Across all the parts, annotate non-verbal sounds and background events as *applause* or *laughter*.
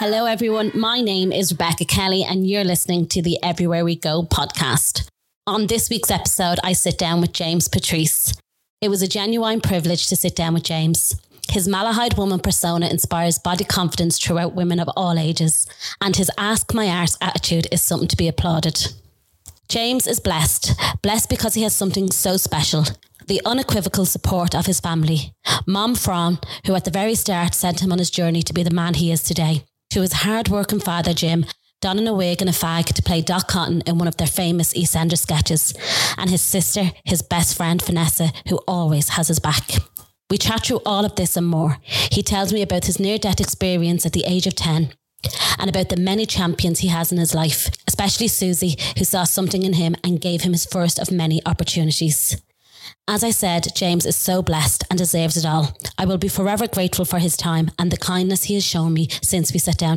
Hello, everyone. My name is Rebecca Kelly, and you're listening to the Everywhere We Go podcast. On this week's episode, I sit down with James Patrice. It was a genuine privilege to sit down with James. His Malahide woman persona inspires body confidence throughout women of all ages, and his Ask My Arse attitude is something to be applauded. James is blessed, blessed because he has something so special the unequivocal support of his family. Mom Fran, who at the very start sent him on his journey to be the man he is today to his hard-working father Jim, donning a wig and a fag to play Dot Cotton in one of their famous EastEnders sketches, and his sister, his best friend Vanessa, who always has his back. We chat through all of this and more. He tells me about his near death experience at the age of 10 and about the many champions he has in his life, especially Susie, who saw something in him and gave him his first of many opportunities. As I said, James is so blessed and deserves it all. I will be forever grateful for his time and the kindness he has shown me since we sat down.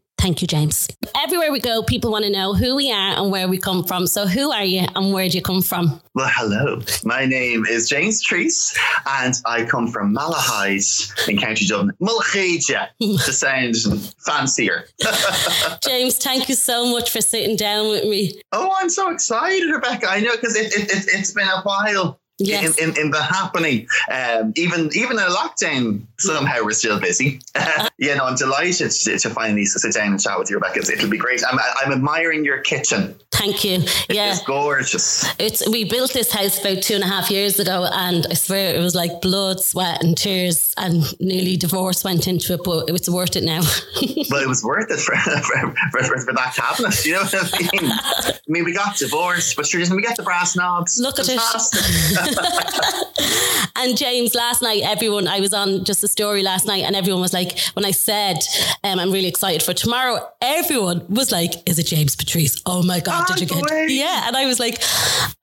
Thank you, James. Everywhere we go, people want to know who we are and where we come from. So, who are you and where do you come from? Well, hello. My name is James Patrice, and I come from Malahide in County Dublin. Mullach Íde, *laughs* to sound fancier. *laughs* James, thank you so much for sitting down with me. Oh, I'm so excited, Rebecca. I know because it, it, it, it's been a while Yes. In, in, in, the happening. Um, even even in a lockdown, somehow we're still busy. *laughs* you know, I'm delighted to, to finally sit down and chat with you, Rebecca. It'll be great. I'm, I'm admiring your kitchen. Thank you. Yeah, it's gorgeous. It's we built this house about two and a half years ago, and I swear it was like blood, sweat, and tears, and nearly divorce went into it, but it's worth it now. *laughs* well, it was worth it *laughs* for for, for, for, that cabinet. You know what I mean? I mean, we got divorced, but sure, we get the brass knobs? Look at it. *laughs* and James, last night, everyone, I was on just a story last night, and everyone was like, when I said um, I'm really excited for tomorrow, everyone was like, "Is it James Patrice? Oh my god!" did you get? Yeah, and I was like,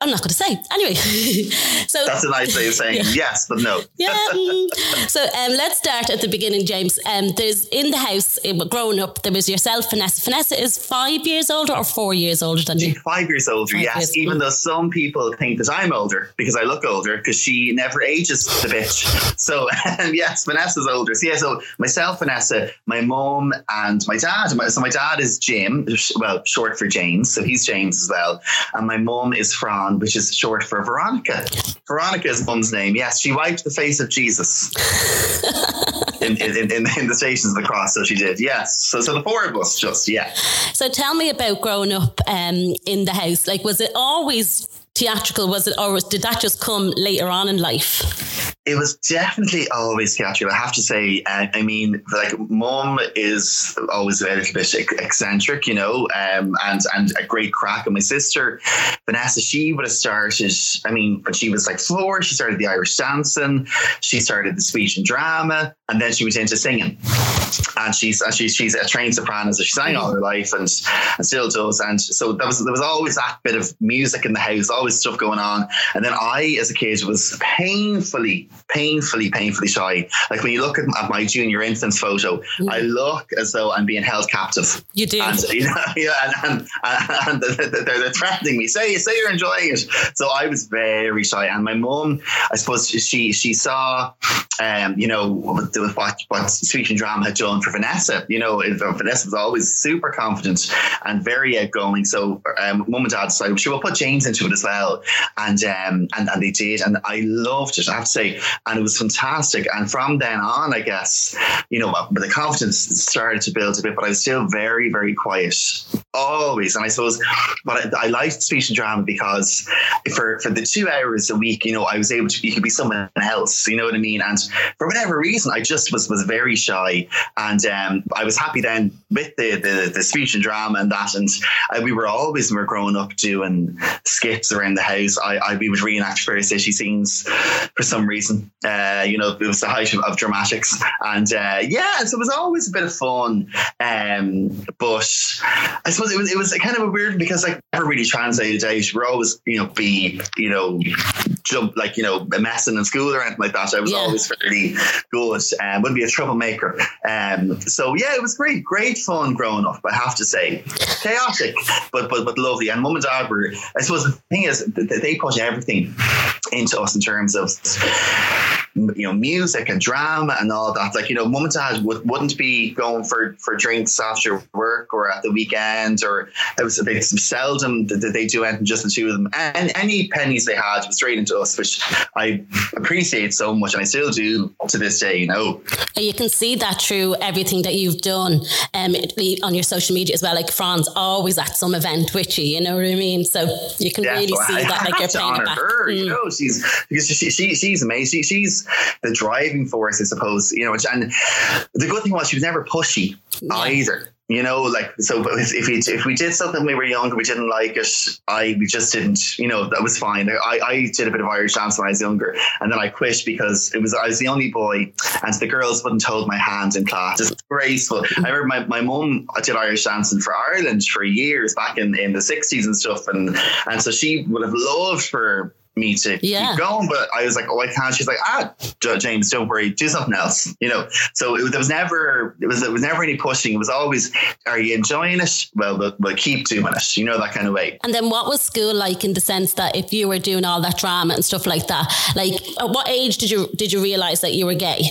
I'm not going to say. Anyway, *laughs* so that's a nice way of saying *laughs* yeah. yes, but no. yeah. Mm. So um, let's start at the beginning, James. Um, there's in the house growing up. There was yourself, Vanessa. Vanessa is five years older or four years older than you. Five years older. Five yes, years. even though some people think that I'm older because I look older because she never ages the bitch. So *laughs* yes, Vanessa's older. So yeah, so myself, Vanessa, my mom, and my dad. So my dad is Jim, well, short for James. So he's James as well. And my mom is Fran, which is short for Veronica. Veronica is mum's name. Yes, she wiped the face of Jesus. *laughs* in, in, in, in, the stations of the cross. So she did, yes. So, so the four of us just, yeah. So tell me about growing up um, in the house. Like, was it always theatrical? Was it, or did that just come later on in life? It was definitely always theatrical. I have to say. Uh, I mean, like, mom is always a little bit eccentric, you know, um, and and a great crack. And my sister Vanessa, she would have started. I mean, when she was like four, she started the Irish dancing. She started the speech and drama, and then she went into singing. And she's and she's she's a trained soprano, so she sang all her life and and still does. And so there was there was always that bit of music in the house, always stuff going on. And then I, as a kid, was painfully painfully, painfully shy. Like when you look at, my junior infants photo, mm. I look as though I'm being held captive. You do, and, *laughs* you know, yeah, and, and, and they're, they're, threatening me. Say, say you're enjoying it. So I was very shy, and my mum, I suppose she she saw um, you know, what, what Speech and Drama had done for Vanessa. You know, Vanessa was always super confident and very outgoing. So um, mum and dad decided she will put James into it as well, and um, and and they did, and I loved it. I have to say, and it was fantastic. And from then on, I guess, you know, the confidence started to build a bit, but I was still very, very quiet, always. And I suppose, but I, I liked speech and drama because for for the two hours a week, you know, I was able to you could be someone else. You know what I mean? And for whatever reason, I just was was very shy, and um, I was happy then with the, the the speech and drama and that. And uh, we were always we were growing up doing skits around the house. I, I we would reenact various city scenes for some reason. Uh, you know, it was the height of, of dramatics, and uh, yeah, so it was always a bit of fun. Um, but I suppose it was it was kind of a weird because I never really translated out. We're always you know be you know jump like you know messing in school or anything like that. I was yeah. always fairly good and um, wouldn't be a troublemaker. Um, so yeah, it was great, great fun growing up. I have to say, chaotic, but but but lovely. And mum and dad were. I suppose the thing is that they put everything into us in terms of you know music and drama and all that. Like you know, mum and dad would, wouldn't be going for for drinks after work or at the weekend, or it was they seldom did they do anything just the two of them. And any pennies they had was straight into us, which I appreciate so much, and I still do to this day. You know, you can see that through everything that you've done um, on your social media as well. Like Fran's always at some event with you. You know what I mean? So you can yeah, really see I that. Like you're paying it back. Her, mm. You know, she's because she, she she's amazing. She's the driving force, I suppose. You know, and the good thing was she was never pushy either. You know, like so. If we if we did something when we were younger, we didn't like it. I we just didn't. You know, that was fine. I, I did a bit of Irish dance when I was younger, and then I quit because it was I was the only boy, and the girls wouldn't hold my hand in class. It's graceful. I remember my, my mum did Irish dancing for Ireland for years back in, in the sixties and stuff, and and so she would have loved for me to yeah. keep going. But I was like, oh, I can't. She's like, ah, James, don't worry, do something else. You know. So it, there was never it was it was never any pushing. It was always, are you enjoying it? Well, we'll, we'll keep doing it. You know that kind of way. And then what was school like in the sense that if you were doing all that drama and stuff like that, like at what age did you did you realize that you were gay?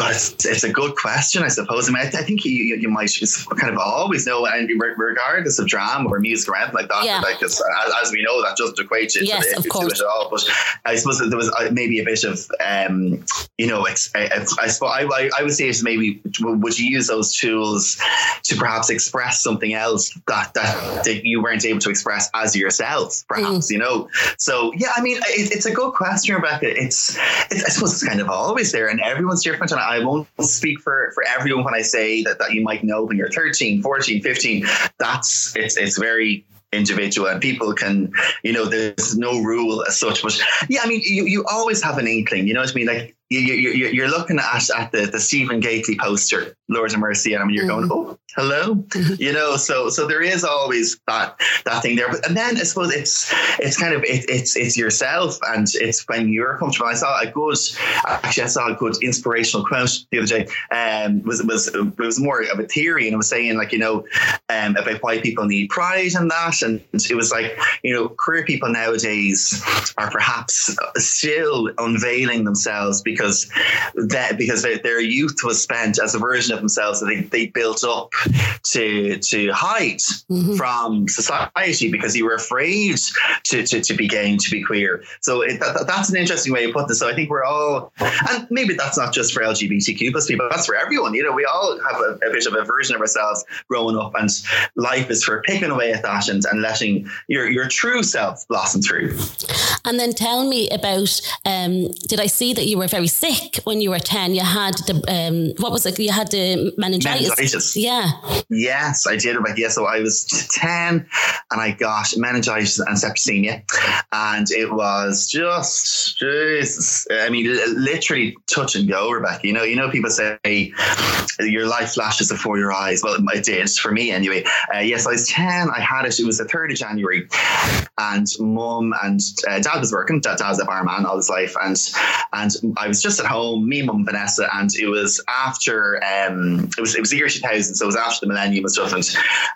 God, it's, it's a good question, I suppose. I mean, I, I think you, you, you might kind of always know, and regardless of drama or music or anything like that, yeah. like as, as, we know, that doesn't equate to, yes, of course. at all. But I suppose there was uh, maybe a bit of, um, you know, I, I, I, suppose I, I would say it's maybe would you use those tools to perhaps express something else that, that, that you weren't able to express as yourself, perhaps, mm. you know? So, yeah, I mean, it, it's a good question, Rebecca. It's, it's, I suppose it's kind of always there, and everyone's different. And I won't speak for, for everyone when I say that, that you might know when you're 13, 14, 15. That's it's it's very individual and people can you know there's no rule as such but yeah i mean you, you always have an inkling you know what i mean? Like you, you, you're looking at, at the, the Stephen Gately poster, Lords of Mercy, and I mean, you're mm-hmm. going, oh, hello, mm-hmm. *laughs* you know. So so there is always that that thing there, but and then I suppose it's it's kind of it, it's it's yourself, and it's when you're comfortable. I saw a good, actually, I saw a good inspirational quote the other day. Um, was was it was more of a theory, and it was saying like you know, um, about why people need pride and that, and it was like you know, queer people nowadays are perhaps still unveiling themselves because because that because their youth was spent as a version of themselves that they, they built up to to hide mm-hmm. from society because you were afraid to, to, to be gay and to be queer. So it, that, that's an interesting way of putting it. So I think we're all, and maybe that's not just for LGBTQ plus people, that's for everyone. You know, we all have a, a bit of a version of ourselves growing up, and life is for picking away at that and, and letting your your true self blossom through. And then tell me about. Um, did I see that you were very sick when you were 10. You had the, um, what was it? You had the meningitis. meningitis. Yeah. Yes, I did. Yeah, so I was 10 and I got meningitis and septicemia. And it was just, Jesus. I mean, literally touch and go, Rebecca. You know, you know, people say your life flashes before your eyes. Well, it did for me anyway. Uh, yes, I was 10. I had it. It was the 3rd of January. And mum and uh, dad was working. Dad, dad was a barman all his life. And, and I was was just at home, me, mum, Vanessa, and it was after um, it was it was the year 2000, so it was after the millennium and stuff, and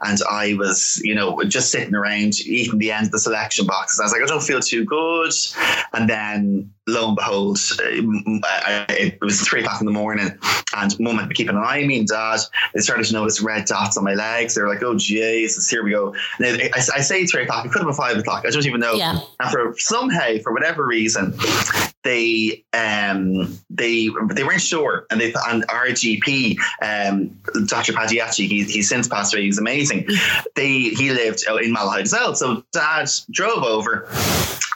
and I was you know just sitting around eating the end of the selection boxes. I was like, I don't feel too good, and then lo and behold, uh, it was three o'clock in the morning, and mum had been keeping an eye on me and dad. They started to notice red dots on my legs. They were like, "Oh Jesus, here we go." And I, I say three o'clock. It could have been five o'clock. I don't even know. Yeah. And for somehow, for whatever reason, they um they they weren't sure, and they and our GP, um, Dr. Padiachi, he, he's since passed away. He's amazing. They he lived in Malahide as well. So dad drove over.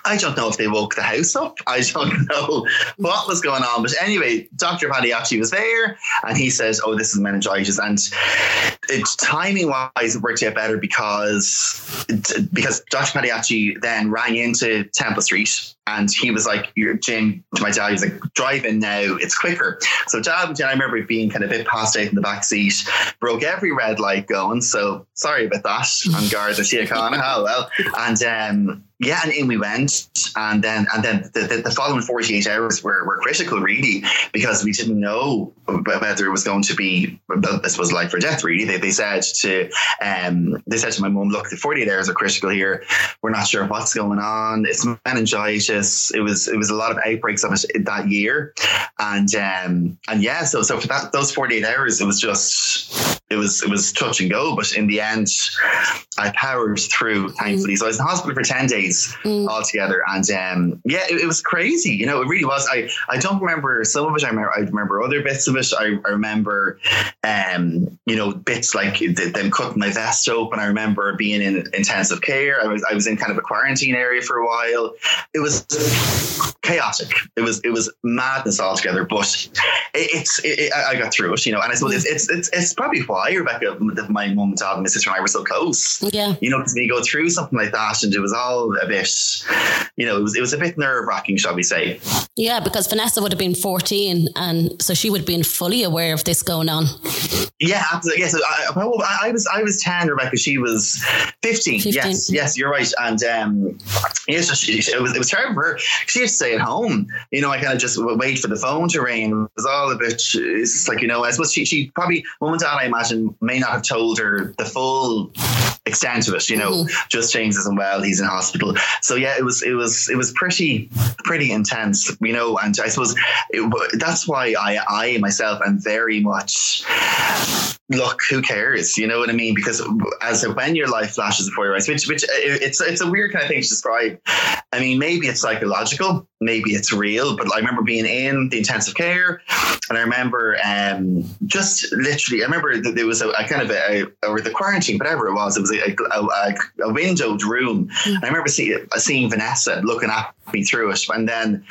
I don't know if they woke the house up. *laughs* I don't know what was going on. But anyway, Dr. Padiachi was there and he says, Oh, this is meningitis. And it, timing wise, it worked out better because because Dr. Padiachi then rang into Temple Street and he was like, "You're Jim." To my dad, he was like, "Drive in now. It's quicker." So dad, I remember being kind of a bit past eight in the back seat, broke every red light going. So sorry about that An Garda Síochána. Oh well, and um, yeah, and in we went, and then and then the, the, the, following forty eight hours were, were critical, really, because we didn't know whether it was going to be this was life or death. Really, they, they said to um they said to my mum, "Look, the forty eight hours are critical here. We're not sure what's going on. It's meningitis. It was it was a lot of outbreaks of it that year, and um and yeah, so so for that those forty eight hours, it was just it was it was touch and go. But in the end, I powered through. Thankfully, so I was in hospital for ten days mm. altogether. And um, yeah, it, it, was crazy. You know, it really was. I, I don't remember some of it. I remember, I remember other bits of it. I, I remember, um, you know, bits like them cutting my vest open. I remember being in intensive care. I was, I was in kind of a quarantine area for a while. It was chaotic. It was, it was madness altogether, but it, it's, it, I got through it, you know, and I suppose it's, it's, it's, probably why Rebecca, my mum and dad and my sister and I were so close. Yeah. You know, because when you go through something like that and it was all a bit, you know, it was, it was a bit nerve wracking, shall we say. Yeah, because Vanessa would have been 14 and so she would have been fully aware of this going on. Yeah, absolutely. Yes, I, I, was I was 10, Rebecca. She was 15. 15. Yes, yes, you're right. And um, yes, she, she, it, was, it was terrible for her. She had to stay at home. You know, I kind of just wait for the phone to ring. It was all a bit, it's like, you know, I suppose she, she probably, mum and dad, I imagine, may not have told her the full extent of it, you know, mm-hmm. just James isn't well, he's in hospital. So yeah, it was it was it was pretty pretty intense, you know, and I suppose it, that's why I I myself am very much look, who cares? You know what I mean? Because as when your life flashes before your eyes, which which it's it's a weird kind of thing to describe. I mean, maybe it's psychological, maybe it's real, but I remember being in the intensive care, and I remember um, just literally, I remember that there was a, a kind of a, a, or the quarantine, whatever it was, it was a, a, a windowed room. Mm. I remember see, seeing Vanessa looking at me through it, and then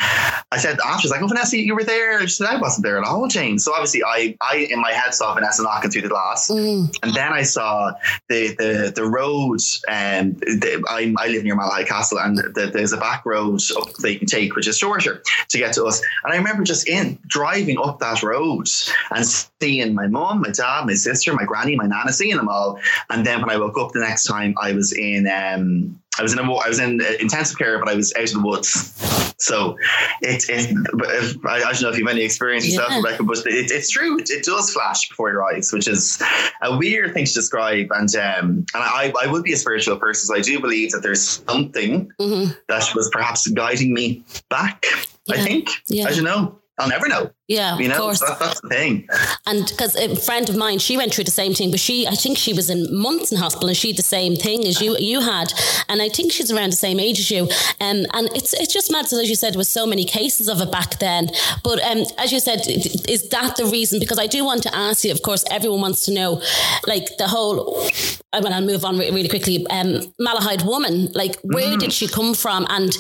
I said after, she's like, "Oh, Vanessa, you were there." She said, "I wasn't there at all, James." So obviously, I I in my head saw Vanessa knocking through the glass. Mm. And then I saw the the the road, and um, I, I live near Malahide Castle, and the, there's a back road up that you can take, which is shorter to get to us. And I remember just in driving up that road and seeing my mum, my dad, my sister, my granny, my nana, seeing them all. And then when I woke up the next time, I was in um, I was in a, I was in intensive care, but I was out of the woods. So it's it, it I, I, don't know if you've any experience yourself, yeah. Rebecca, but it, it's true. It, it, does flash before your eyes, which is a weird thing to describe. And um, and I, I would be a spiritual person, so I do believe that there's something mm-hmm. that was perhaps guiding me back. Yeah. I think. Yeah. I don't know. I'll never know. Yeah, you know, of course. That, that's the thing. And because a friend of mine, she went through the same thing, but she, I think she was in months in hospital, and she had the same thing as you you had, and I think she's around the same age as you. Um, and it's it's just mad. So as you said, with so many cases of it back then. But um, as you said, is that the reason? Because I do want to ask you. Of course, everyone wants to know, like the whole. I mean, I'll move on really quickly. Um, Malahide woman, like where mm. did she come from? And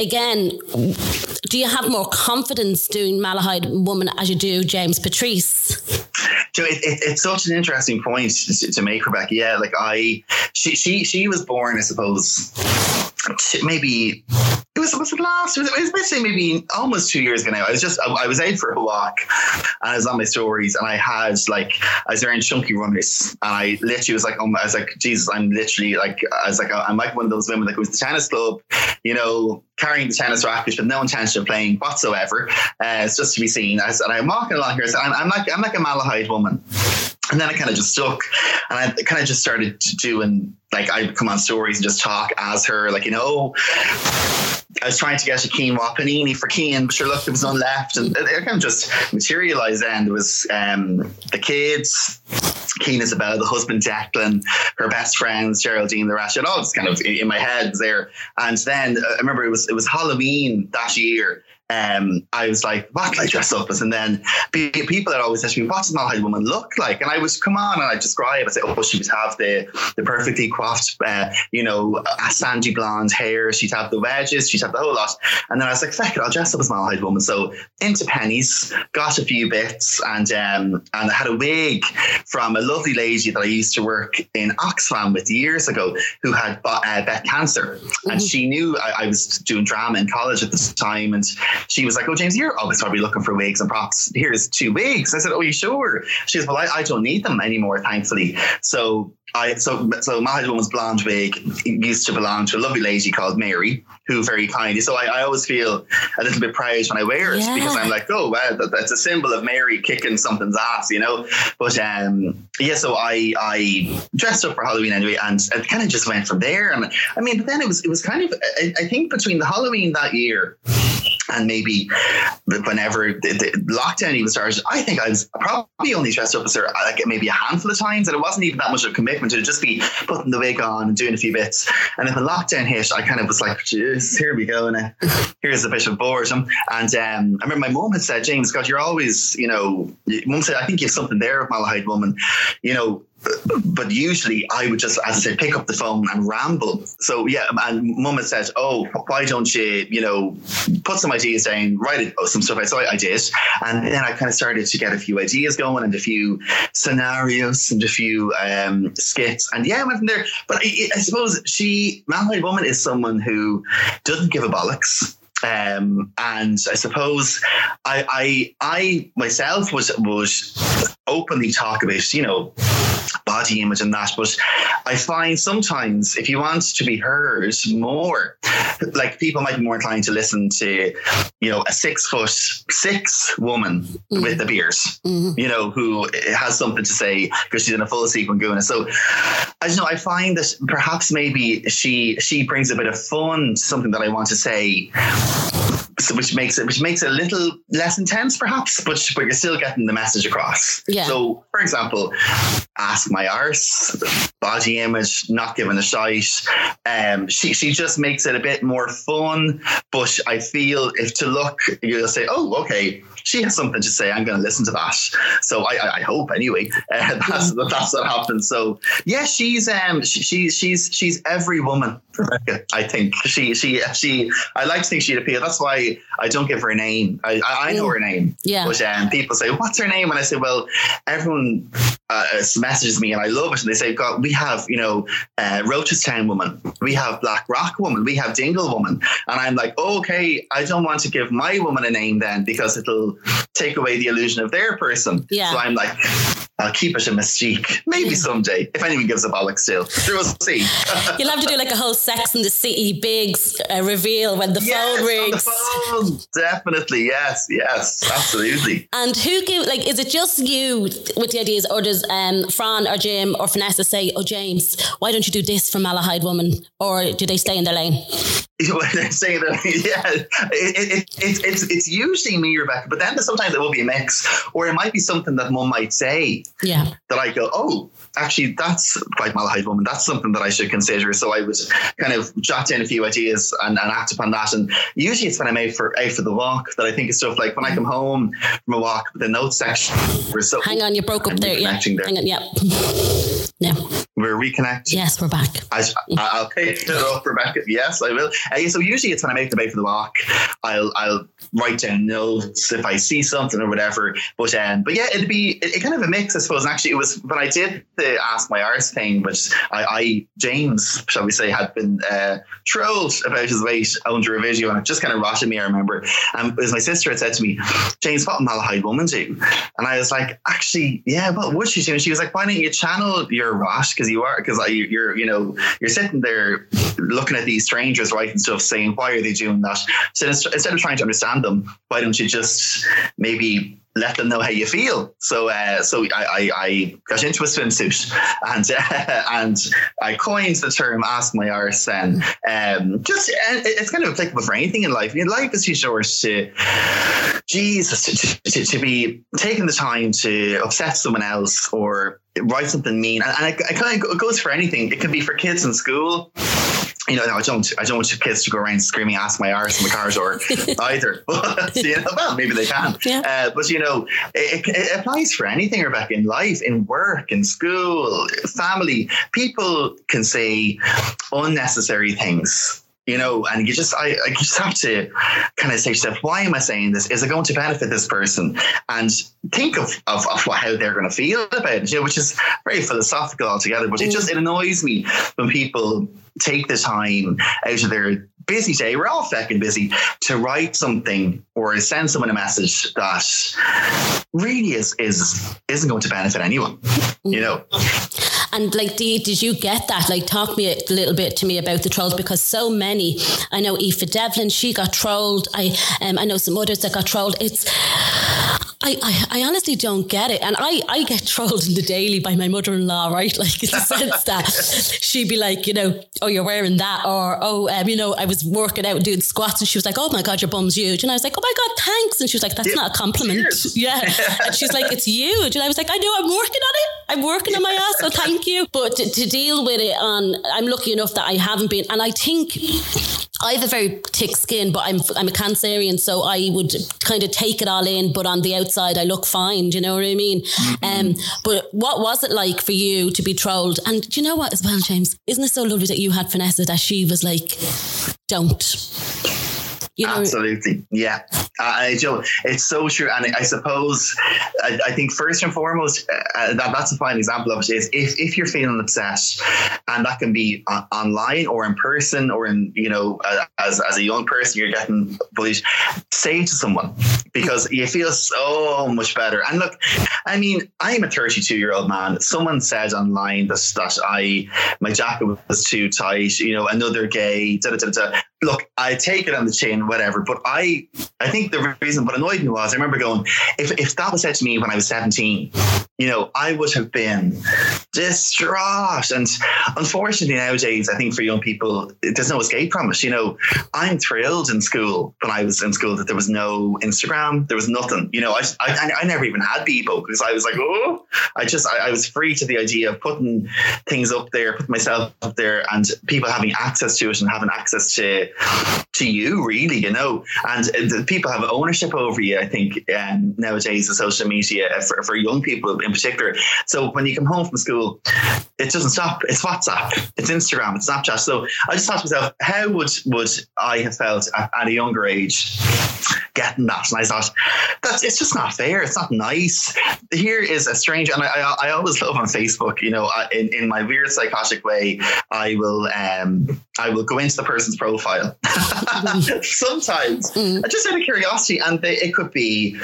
again, do you have more confidence doing Malahide woman as you do? James Patrice. So it, it, it's such an interesting point to, to, make, Rebecca. Yeah, like I, she, she, she was born, I suppose, maybe it was was it last? It was, it was basically maybe almost two years ago now. I was just I, I, was out for a walk, and I was on my stories, and I had like I was wearing chunky runners, and I literally was like, oh, my, I was like, Jesus, I'm literally like, I was like, I'm like one of those women that goes to the tennis club, you know, carrying the tennis racket with no intention of playing whatsoever. Uh, it's just to be seen. I, and I'm walking along here, so I'm, I'm like I'm like a Malahide woman. And then I kind of just stuck and I kind of just started doing like I'd come on stories and just talk as her, like, you know, I was trying to get a quinoa panini for Keane, but sure, look, there was none left. And it, kind of just materialized then. There was um, the kids, Keen Isabel, the husband Declan, her best friends, Geraldine, the rest. It all just kind of in my head there. And then uh, I remember it was it was Halloween that year um, I was like, what can I dress up as? And then people had always said to me, what does Malahide woman look like? And I was, come on, and I describe, I say, oh, she would have the, the perfectly coiffed, uh, you know, sandy blonde hair. She'd have the wedges, she'd have the whole lot. And then I was like, fuck it, I'll dress up as Malahide woman. So into Penneys, got a few bits, and um, and I had a wig from a lovely lady that I used to work in Oxfam with years ago who had uh, cancer. Mm-hmm. And she knew I, I was doing drama in college at the time. And she was like, "Oh, James, you're always probably looking for wigs and props. Here's two wigs." I said, "Oh, you sure?" She goes, "Well, I, I don't need them anymore, thankfully." So I so so my woman's blonde wig used to belong to a lovely lady called Mary, who very kindly. So I, I always feel a little bit proud when I wear it yeah. because I'm like, oh wow, that, that's a symbol of Mary kicking something's ass, you know. But um, yeah, so I I dressed up for Halloween anyway, and it kind of just went from there. And I mean, but then it was it was kind of I, I think between the Halloween that year and maybe whenever the, the lockdown even started, I think I was probably only dressed up as her like maybe a handful of times, and it wasn't even that much of a commitment to just be putting the wig on and doing a few bits. And then when lockdown hit, I kind of was like, here we go, and here's a bit of boredom. And um, I remember my mom had said, James, God, you're always, you know, mom said, I think you have something there with Malahide woman, you know, but usually I would just, as I said, pick up the phone and ramble. So yeah, and mum had said, "Oh, why don't you, you know, put some ideas down, write it, some stuff." So I, I did, and then I kind of started to get a few ideas going and a few scenarios and a few um, skits, and yeah, I went from there. But I, I suppose she, Malahide Woman, is someone who doesn't give a bollocks. Um, and I suppose I, I, I myself was was openly talk about, you know, body image and that. But I find sometimes if you want to be heard more, like people might be more inclined to listen to, you know, a six foot six woman mm-hmm. with the beers, mm-hmm. you know, who has something to say because she's in a full sequin Guna. So I don't know, I find that perhaps maybe she she brings a bit of fun to something that I want to say so which makes it which makes it a little less intense perhaps but but you're still getting the message across yeah. so for example ask my arse body image not giving a shite um she she just makes it a bit more fun but I feel if to look you'll say oh okay she has something to say I'm going to listen to that so I I hope anyway *laughs* uh, that's mm. that's what happens so yeah she's um she, she she's she's every woman I think she she she I like to think she'd appeal that's why I, don't give her a name. I, I know her name. Yeah. But um, people say, what's her name? And I say, well, everyone uh, messages me and I love it. And they say, God, we have, you know, uh, Rochestown woman. We have Blackrock woman. We have Dingle woman. And I'm like, oh, okay, I don't want to give my woman a name then because it'll take away the illusion of their person. Yeah. So I'm like, I'll keep it a mystique. Maybe someday, if anyone gives a bollock still. Sure, we'll see. *laughs* You'll have to do like a whole Sex in the City big uh, reveal when the yes, phone rings. The phone. Definitely, yes, yes, absolutely. and who give like? Is it just you with the ideas, or does um, Fran or Jim or Vanessa say, "Oh, James, why don't you do this for Malahide Woman?" Or do they stay in their lane? *laughs* saying that, *laughs* yeah, it, it, it, it's it's usually me, Rebecca, but then sometimes it will be a mix, or it might be something that Mum might say yeah. That I go, oh, actually, that's quite Malahide woman. That's something that I should consider. So I would kind of jot in a few ideas and, and act upon that. And usually it's when I'm out for out for the walk that I think of stuff like when I come home from a walk, the notes section. So Hang on, you broke up there. Yeah. there. Hang on, yeah. No. We're reconnected. Yes, we're back. I, will pick it up, Rebecca. Yes, I will. Uh, so usually it's when I'm out the way for the walk. I'll I'll write down notes if I see something or whatever. But um, but yeah, it'd be it, it kind of a mix, I suppose. And actually, it was when I did the Ask My Arse thing, which I, I James, shall we say, had been uh, trolled about his weight under a video, and it just kind of rotted me. I remember, and um, as my sister had said to me, James, what a Malahide woman do? And I was like, actually, yeah, what would she do? And she was like, why don't you channel your rot? Because you are, because you're, you know, you're sitting there looking at these strangers writing stuff saying, why are they doing that? So instead of trying to understand them, why don't you just maybe let them know how you feel. So, uh, so I, I, I, got into a swimsuit *laughs* and uh, *laughs* and I coined the term "ask my arse." And um, just uh, it's kind of applicable for anything in life. Mean, life is too short to, Jesus, to, to, to, be taking the time to upset someone else or write something mean. And, and it, it kind of goes for anything. It can be for kids in school you know, I don't, I don't want kids to go around screaming, "Ask my arse" in the car door either. *laughs* But you know, well, maybe they can. Yeah. Uh, but you know, it, it, applies for anything, Rebecca, in life, in work, in school, family. People can say unnecessary things you know, and you just, I, I just have to kind of say to yourself, why am I saying this? Is it going to benefit this person? And think of, of, of how they're going to feel about it, you know, which is very philosophical altogether. But it just, it annoys me when people take the time out of their busy day, we're all fucking busy, to write something or send someone a message that really is is isn't going to benefit anyone. You know. And like, did, did you get that? Like, talk me a little bit to me about the trolls because so many. I know Aoife Devlin, she got trolled. I um, I know some others that got trolled. It's I, I, I, honestly don't get it. And I, I get *laughs* trolled in the daily by my mother in law, right? *laughs* Like, in the sense that she'd be like, you know, oh, you're wearing that. Or, oh, um, you know, I was working out doing squats and she was like, oh my God, your bum's huge. And I was like, oh my God, thanks. And she was like, that's yeah, not a compliment. Cheers. *laughs* Yeah. and she's like, it's huge. And I was like, I know, I'm working on it. I'm working on my ass. So thank you. But to, to deal with it on, I'm lucky enough that I haven't been. And I think I have a very thick skin, but I'm I'm a Cancerian, so I would kind of take it all in. But on the outside, I look fine. Do you know what I mean? Mm-hmm. Um, but what was it like for you to be trolled? And do you know what as well, James? Isn't it so lovely that you had Vanessa that she was like, "Don't." You know, Absolutely, yeah. I do. It's so true, and I suppose I, I think first and foremost uh, that that's a fine example of it is if, if you're feeling upset, and that can be on, online or in person or in you know uh, as as a young person you're getting bullied, say to someone because you feel so much better. And look, I mean, I'm a 32 year old man. Someone said online that that I my jacket was too tight. You know, another gay. Da, da, da, look, I take it on the chin, whatever. But I, I think the reason what annoyed me was I remember going, if if that was said to me when I was seventeen, you know, I would have been distraught. And unfortunately, nowadays, I think for young people, there's no escape from it. You know, I'm thrilled in school when I was in school that there was no Instagram, there was nothing. You know, I I, I never even had Bebo because I was like, oh, I just I, I was free to the idea of putting things up there, putting myself up there, and people having access to it and having access to to you really you know? And people have ownership over you i think um, nowadays the social media uh, for, for young people in particular. So when you come home from school it doesn't stop. It's whatsapp. It's instagram. It's snapchat. So i just thought to myself how would would i have felt at, at a younger age getting that and i thought that's it's just not fair it's not nice here is a strange and i i, I always love on facebook you know in, in my weird psychotic way i will um i will go into the person's profile. *laughs* Sometimes, mm. just out of curiosity, and they, it could be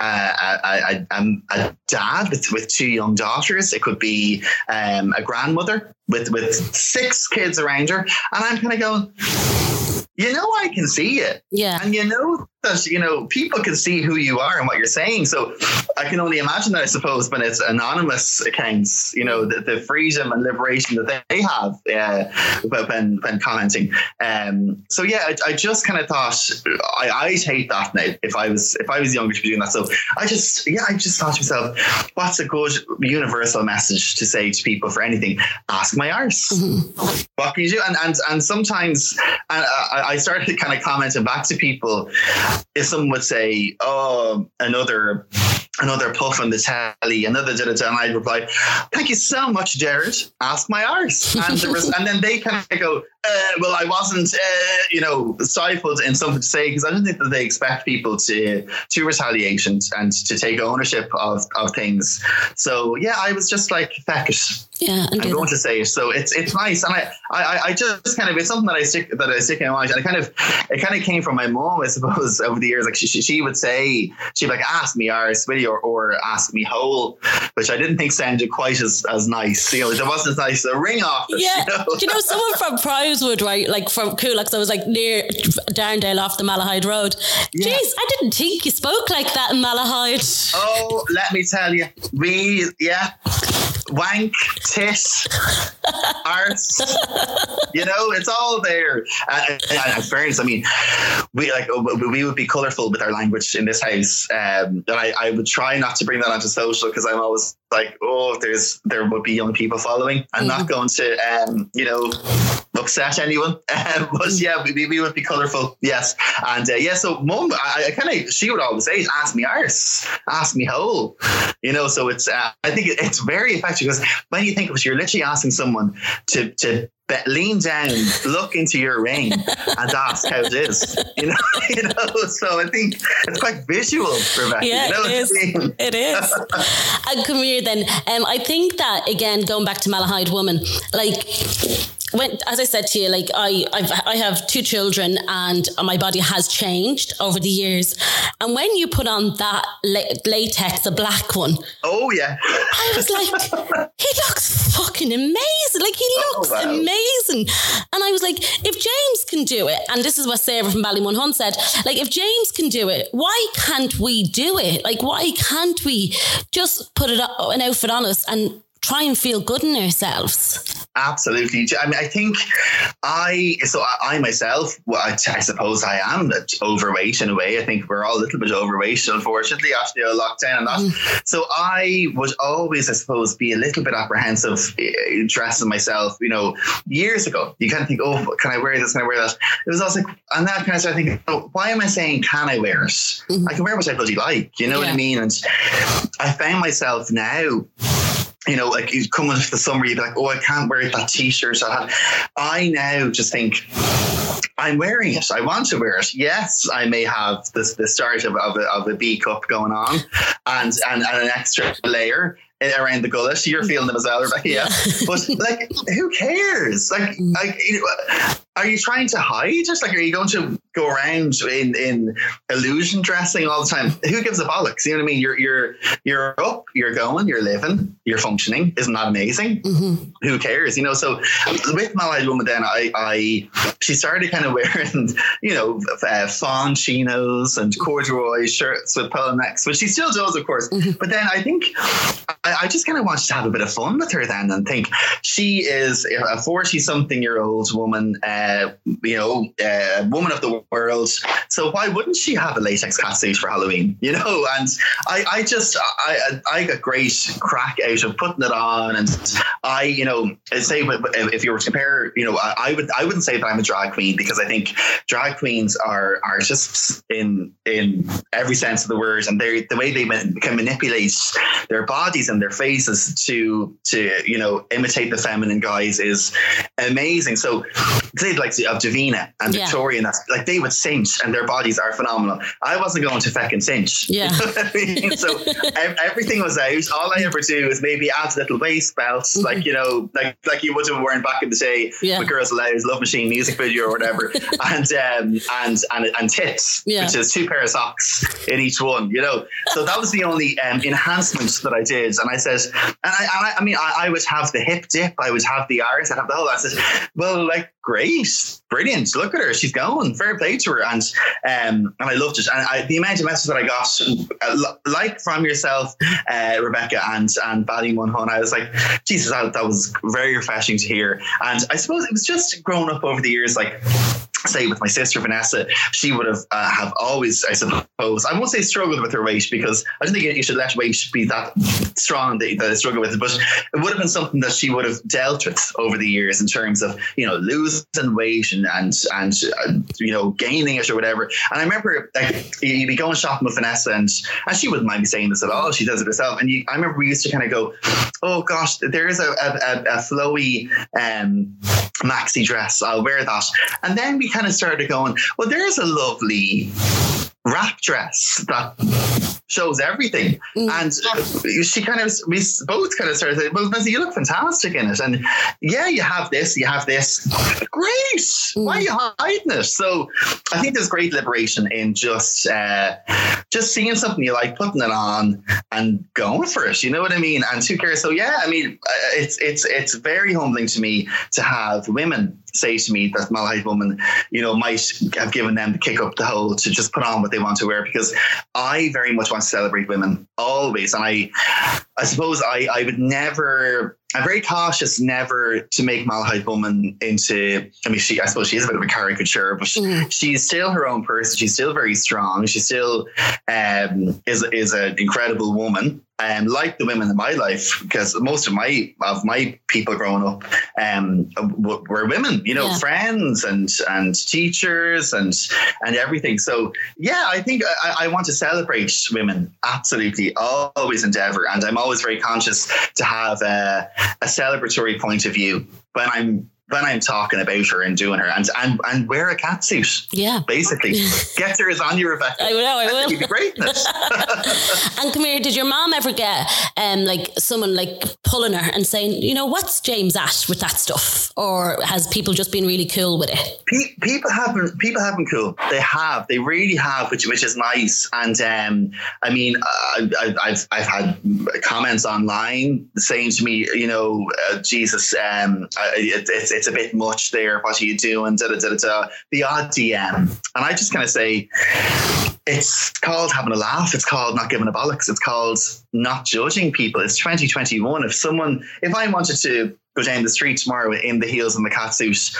uh, a, a, a, dad with, with two young daughters. It could be um, a grandmother with with six kids around her, and I'm kind of going you know I can see it. Yeah. And you know that, you know, people can see who you are and what you're saying. So I can only imagine that, I suppose, when it's anonymous accounts, you know, the, the freedom and liberation that they have uh, when, when commenting. Um, so yeah, I, I just kind of thought I, I'd hate that now if I was if I was younger to be doing that. So I just yeah, I just thought to myself, what's a good universal message to say to people for anything? Ask my arse. Mm-hmm. What can you do? And and and sometimes and I, I started kind of commenting back to people if someone would say, "Oh, another another puff on the tally, another da da da, and I'd reply, "Thank you so much, Jared. Ask my arse." And, was, and then they kind of go, uh, "Well, I wasn't, uh, you know, stifled in something to say because I don't think that they expect people to to retaliate and, and to take ownership of of things." So yeah, I was just like, "Feck it." Yeah, I'm going to say it. So it's it's nice, and I, I I just kind of it's something that I stick that I stick in my mind, and it kind of it kind of came from my mom, I suppose, *laughs* over the years. Like she, she would say, she'd like ask me arse, will you, or, or ask me hole, which I didn't think sounded quite as, as nice. You know, it wasn't as nice a ring off. *laughs* Yeah, you know? Do you know someone from *laughs* Priorswood, right? Like from Coolock, I was like near Darndale off the Malahide Road. Yeah. Jeez, I didn't think you spoke like that in Malahide. Oh, let me tell you, we yeah, wank, tit, *laughs* arse. you know, it's all there. Uh, in fairness, I mean, we like we would be colourful with our language in this house, um, and I, I would try not to bring that onto social because I'm always like, oh, there's there would be young people following. I'm not going to, um, you know, upset anyone. *laughs* Um, but yeah, we, we would be colourful, yes. And uh, yeah, so mum, I, I kind of she would always say, ask me arse, ask me hole, you know. So it's uh, I think it, it's very effective because when you think of it, you're literally asking someone to to be- lean down, look into your ring, and ask how it is. You know, *laughs* you know. So I think it's quite visual, Rebecca. Yeah, you know it is. I mean? It is. and come here then. Um, I think that again, going back to Malahide woman, like when, as I said to you, like I, I've, I have two children and my body has changed over the years. And when you put on that la- latex, the black one, Oh yeah. I was like, *laughs* he looks fucking amazing. Like he Oh, looks wow. amazing. And I was like, if James can do it, and this is what Sarah from Ballymun Hun said, like if James can do it, why can't we do it? Like why can't we just put it an outfit on us and try and feel good in ourselves? Absolutely. I mean, I think I, so I, I myself, well, I, I suppose I am that overweight in a way. I think we're all a little bit overweight, unfortunately, after the lockdown and that. So I would always, I suppose, be a little bit apprehensive eh, dressing myself, you know, years ago. You kind of think, oh, can I wear this? Can I wear that? It was also like, and that kind of started thinking, oh, why am I saying, can I wear it? I can wear what I bloody like. You know what I mean? And I found myself now you know, like you come into the summer, you'd be like, oh, I can't wear that t-shirt. I, have. I now just think I'm wearing it. I want to wear it. Yes, I may have this the start of, of, a, of a B cup going on and, and, and an extra layer around the gullet. You're mm. feeling them as well, Rebecca. Yeah. but *laughs* like, who cares? Like, mm. like, you know, are you trying to hide? Just like, are you going to go around in, in illusion dressing all the time? Who gives a bollocks? You know what I mean? You're, you're, you're up, you're going, you're living, you're functioning. Isn't that amazing? Who cares? You know, so with Malahide Woman, then I, I, she started kind of *laughs* wearing, you know, uh, fawn chinos and corduroy shirts with polo necks, which she still does, of course. But then I think I, I just kind of wanted to have a bit of fun with her then and think she is a 40 something year old woman, uh, you know, uh, woman of the world. So why wouldn't she have a latex catsuit for Halloween? You know, and I, I just, I, I got great crack out of putting it on. And I, you know, say if you were to compare, you know, I, I would, I wouldn't say that I'm a drag queen because I think drag queens are artists in, in every sense of the word. And they the way they can manipulate their bodies and their faces to, to, you know, imitate the feminine guys is amazing. So say like of Davina and Yeah. Victoria and that's like they would cinch and their bodies are phenomenal. I wasn't going to feckin' cinch. *laughs* Yeah. You know I mean? So everything was out. All I ever do is maybe add a little waist belts, like you know, like like you would have worn back in the day Yeah. with Girls Aloud, Love Machine music video or whatever, *laughs* and um and and and tits, Yeah. which is two pair of socks in each one. You know, so that was the only um, enhancement that I did. And I said, and I, and I, I mean, I, I would have the hip dip, I would have the arse, I'd have the whole. I said, well, like great, brilliant. Look at her, she's going. Fair play to her, and um, and I loved it. And I, the amount of messages that I got, uh, like from yourself, uh, Rebecca, and and Ballymun Hun, I was like, Jesus, that, that was very refreshing to hear. And I suppose it was just growing up over the years, like. Say with my sister Vanessa, she would have uh, have always, I suppose, I won't say struggled with her weight because I don't think you should let weight be that strong that, that I struggle with it, but it would have been something that she would have dealt with over the years in terms of you know losing weight and and and uh, you know gaining it or whatever. And I remember like you'd be going shopping with Vanessa and and she wouldn't mind me saying this at all. She does it herself. And you, I remember we used to kind of go, oh gosh, there is a, a, a flowy um, maxi dress. I'll wear that. And then we kind of started going, well, there's a lovely wrap dress that shows everything. Mm. And she kind of, we both kind of started saying, well, Nancy, you look fantastic in it. And yeah, you have this, you have this. Great. Mm. Why are you hiding it? So I think there's great liberation in just, uh, just seeing something you like, putting it on and going for it. You know what I mean? And who cares? So yeah, I mean, uh, it's, it's, it's very humbling to me to have women say to me that Malahide woman, you know, might have given them the kick up the hole to just put on what they want to wear because I very much want to celebrate women always. And I I suppose I, I would never I'm very cautious never to make Malahide Woman into. I mean, she. I suppose she is a bit of a caricature, but she, mm. she's still her own person. She's still very strong. She still um, is is an incredible woman. Um, like the women in my life, because most of my of my people growing up um, were women, you know, yeah. friends and and teachers and and everything. So yeah, I think I, I want to celebrate women absolutely, always endeavor, and I'm always very conscious to have. Uh, a celebratory point of view when I'm when I'm talking about her and doing her and and, and wear a cat suit. Yeah. Basically. *laughs* Get her as on your Rebecca. I know, I will. Be greatness. *laughs* and come here, did your mom ever get um like someone like pulling her and saying, you know, what's James at with that stuff? Or has people just been really cool with it? people have been people have been cool. They have. They really have, which which is nice. And um I mean I, have I've had comments online saying to me, you know, uh, Jesus, um, it, it's it's a bit much there. What are you doing? Da, da, da, da, The odd DM. And I just kind of say, it's called having a laugh. It's called not giving a bollocks. It's called not judging people. It's 2021. If someone, if I wanted to go down the street tomorrow in the heels and the cat suit.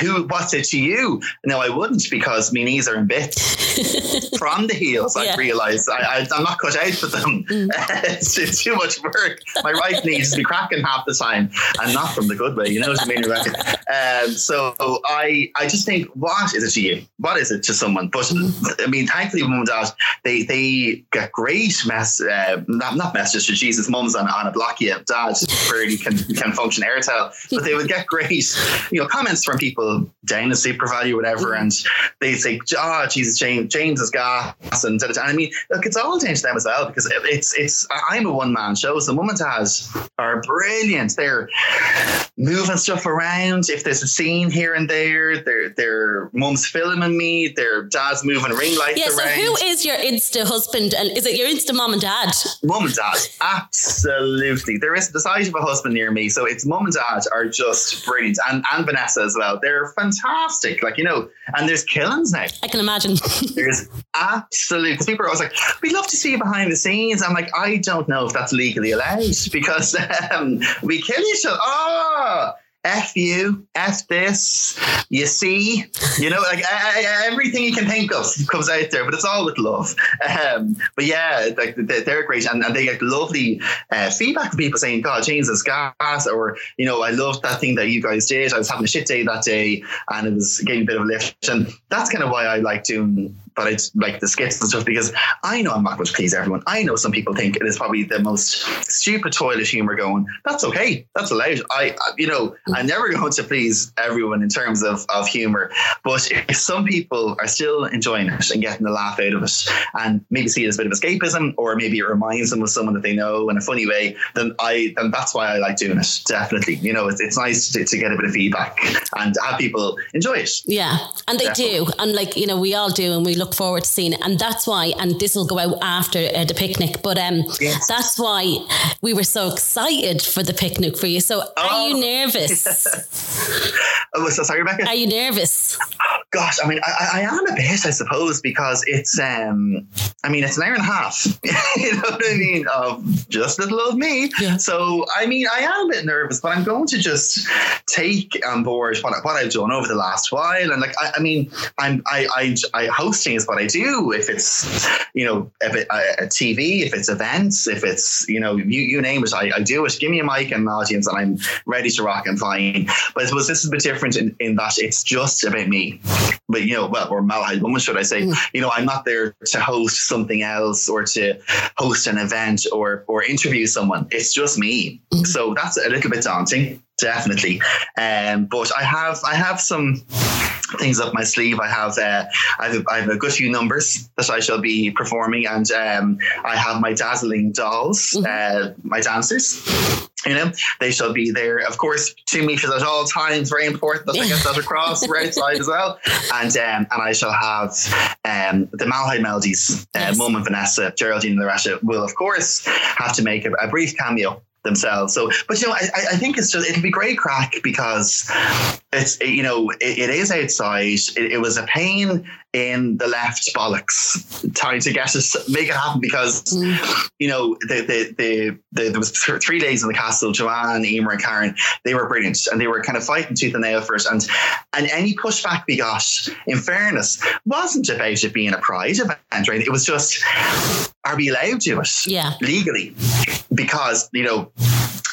Who, what's it to you? No, I wouldn't because my knees are in bits *laughs* from the heels. Yeah. I realised I, am not cut out for them. Mm. *laughs* it's, it's, too much work. My right knee just be cracking half the time, and not from the good way. You know what I mean? Um, so I, I just think, what is it to you? What is it to someone? But I mean, thankfully, mum and dad, they they get great mess, uh, not not messages to Jesus. Mum's on on a block yet. Dad barely can can function Airtel, but they would get great, you know, comments from people down the SuperValu, whatever, and they say, "Oh, Jesus, James, James is gas," and, and I mean, look, it's all down to them as well because it's it's. I'm a one man show, so Dad are brilliant. They're moving stuff around. If there's a scene here and there, their their mum's filming me. Their dad's moving ring lights yeah, around. So who is your Insta husband and is it your Insta mom and dad? Mum and dad, absolutely. There is the size of a husband near me, so it's mum and dad are just brilliant, and and Vanessa as well. They're fantastic. Like you know, and there's killings now. I can imagine. *laughs* there's absolute people are always like, "We'd love to see you behind the scenes." I'm like, I don't know if that's legally allowed because *laughs* um, we kill each other. Oh F you, F this, you see, you know, like everything you can think of comes out there, but it's all with love. Um, but yeah, like they're great and, and they get lovely uh, feedback from people saying, God, James is gas, or, you know, I love that thing that you guys did. I was having a shit day that day and it was getting a bit of a lift. And that's kind of why I like doing but it's like the skits and stuff because I know I'm not going to please everyone. I know some people think it is probably the most stupid toilet humor going. That's okay. That's allowed. I, you know, I'm never going to please everyone in terms of, of humor. But if some people are still enjoying it and getting a laugh out of it and maybe see it as a bit of escapism or maybe it reminds them of someone that they know in a funny way, then I, then that's why I like doing it. Definitely. You know, it's, it's nice to, to get a bit of feedback and have people enjoy it. Yeah. And they Definitely. do. And like, you know, we all do. And we look look forward to seeing it. And that's why, and this will go out after uh, the picnic, but um, yes. that's why we were so excited for the picnic for you. So oh. are you oh. nervous? *laughs* oh, so sorry, Rebecca. Are you nervous? *laughs* gosh, I mean, I, I, am a bit, I suppose, because it's, um, I mean, it's an hour and a half. *laughs* you know what I mean? Of just a little old me. Yeah. So, I mean, I am a bit nervous, but I'm going to just take on board what, what I've done over the last while. And like, I, I mean, I'm, I, I, I, hosting is what I do. If it's, you know, if it, a, a TV, if it's events, if it's, you know, you, you name it, I, I do it. Give me a mic and an audience, and I'm ready to rock and flying. But I suppose this is a bit different in, in that it's just about me but you know, well, or Malahide woman, should I say? Mm. You know, I'm not there to host something else or to host an event or or interview someone. It's just me. Mm. So that's a little bit daunting, definitely. Um, but I have I have some things up my sleeve. I have uh, I, have a, I have a good few numbers that I shall be performing, and um, I have my dazzling dolls, mm-hmm. uh, my dancers. You know, they shall be there, of course, two meters at all times. Very important that I get that across *laughs* right side as well. And um, and I shall have um, the Malahide Melodies, uh, yes. Mum and Vanessa, Geraldine and Loretta will, of course, have to make a, a brief cameo themselves. So, but you know, I, I think it's just it'll be great crack because it's you know it, it is outside. It, it, was a pain in the left bollocks trying to get it make it happen because mm. you know the, the, the, the, there was th- three days in the castle. Joanne, Emer, and Karen they were brilliant and they were kind of fighting tooth and nail for it. And and any pushback we got, in fairness, wasn't about it being a pride event. Right? It was just are we allowed to do it yeah. legally? Because you know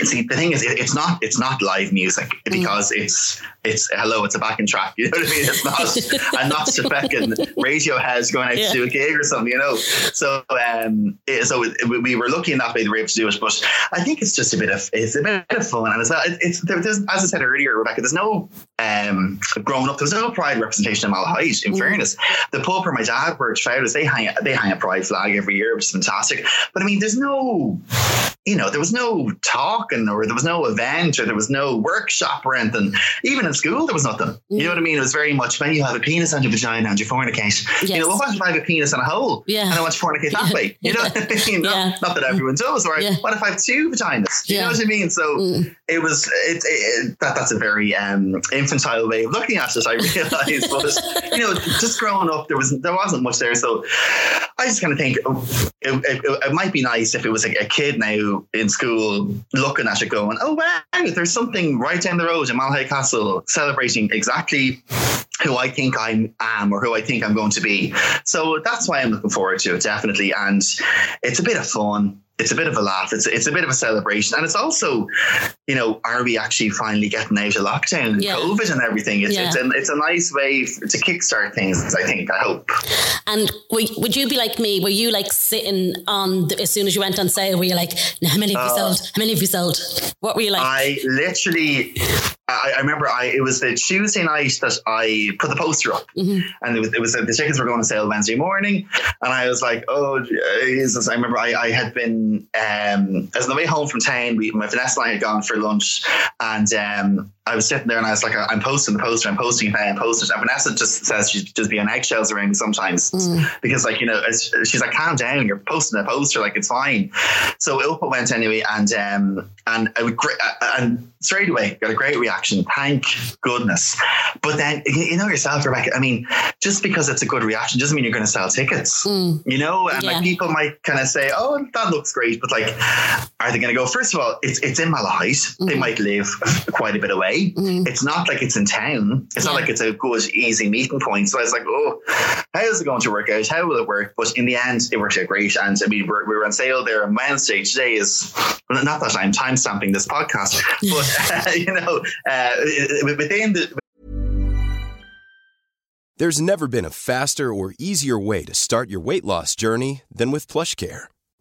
see the thing is it, it's not it's not live music mm. because mm. it's it's hello it's a backing track *laughs* you know what I mean it's not *laughs* I'm not fucking Radiohead's going out yeah. to do a gig or something you know so um it, so it, we were lucky enough to be able to do it but I think it's just a bit of it's a bit of fun and it's, it's there's as I said earlier Rebecca there's no um growing up there's no pride representation in Malahide in mm. fairness the pub where my dad worked Fowlers they hang they hang a pride flag every year which is fantastic but I mean there's no you know there was no talk talking or there was no event or there was no workshop or anything. Even in school, there was nothing. Mm. You know what I mean? It was very much when you have a penis on your vagina and you fornicate. Yes. You know, what if I have a penis and a hole yeah. and I want to fornicate that way? You know what I *laughs* mean? Not, yeah. not, that everyone does. Or yeah. what if I have two vaginas? You know what I mean? So mm. it was, it, it, that, that's a very um, infantile way of looking at it, I *laughs* realize. but, you know, just growing up, there, was, there wasn't much there. So I just kind of think oh, it, it, it, might be nice if it was like a kid now in school looking at it going, oh, wow, there's something right down the road in Malahide Castle celebrating exactly who I think I am or who I think I'm going to be. So that's why I'm looking forward to it, definitely. And it's a bit of fun it's a bit of a laugh. It's it's a bit of a celebration, and it's also, you know, are we actually finally getting out of lockdown and yeah. COVID and everything? It's yeah. it's, a, it's a nice way to kickstart things. I think. I hope. And would you be like me? Were you like sitting on the, as soon as you went on sale? Were you like, how many have you uh, sold? How many have you sold? What were you like? I literally I, I, remember I it was the Tuesday night that I put the poster up, mm-hmm. and it was it was the tickets were going to sale Wednesday morning, and I was like, oh Jesus! I remember I, I had been um, I was on the way home from town. We my Vanessa and I had gone for lunch, and um, I was sitting there and I was like, I'm posting the poster, I'm posting it, I'm posting it. And Vanessa just says she's just be on eggshells around me sometimes mm. because, like, you know, she's like, calm down, you're posting a poster, like, it's fine. So up it went anyway, and um, and I would, and straight away got a great reaction. Thank goodness. But then, you know yourself, Rebecca, I mean, just because it's a good reaction doesn't mean you're going to sell tickets, mm. you know? And yeah. like people might kind of say, oh, that looks great. But like, are they going to go? First of all, it's, it's in Malahide. Mm. They might live quite a bit away. Mm. It's not like it's in town. It's yeah. not like it's a good, easy meeting point. So I was like, oh, how is it going to work out? How will it work? But in the end, it worked out great. And I mean, we're, we were on sale there on Wednesday. Today is, well, not that I'm time stamping this podcast, but, uh, *laughs* you know, uh, within the. There's never been a faster or easier way to start your weight loss journey than with PlushCare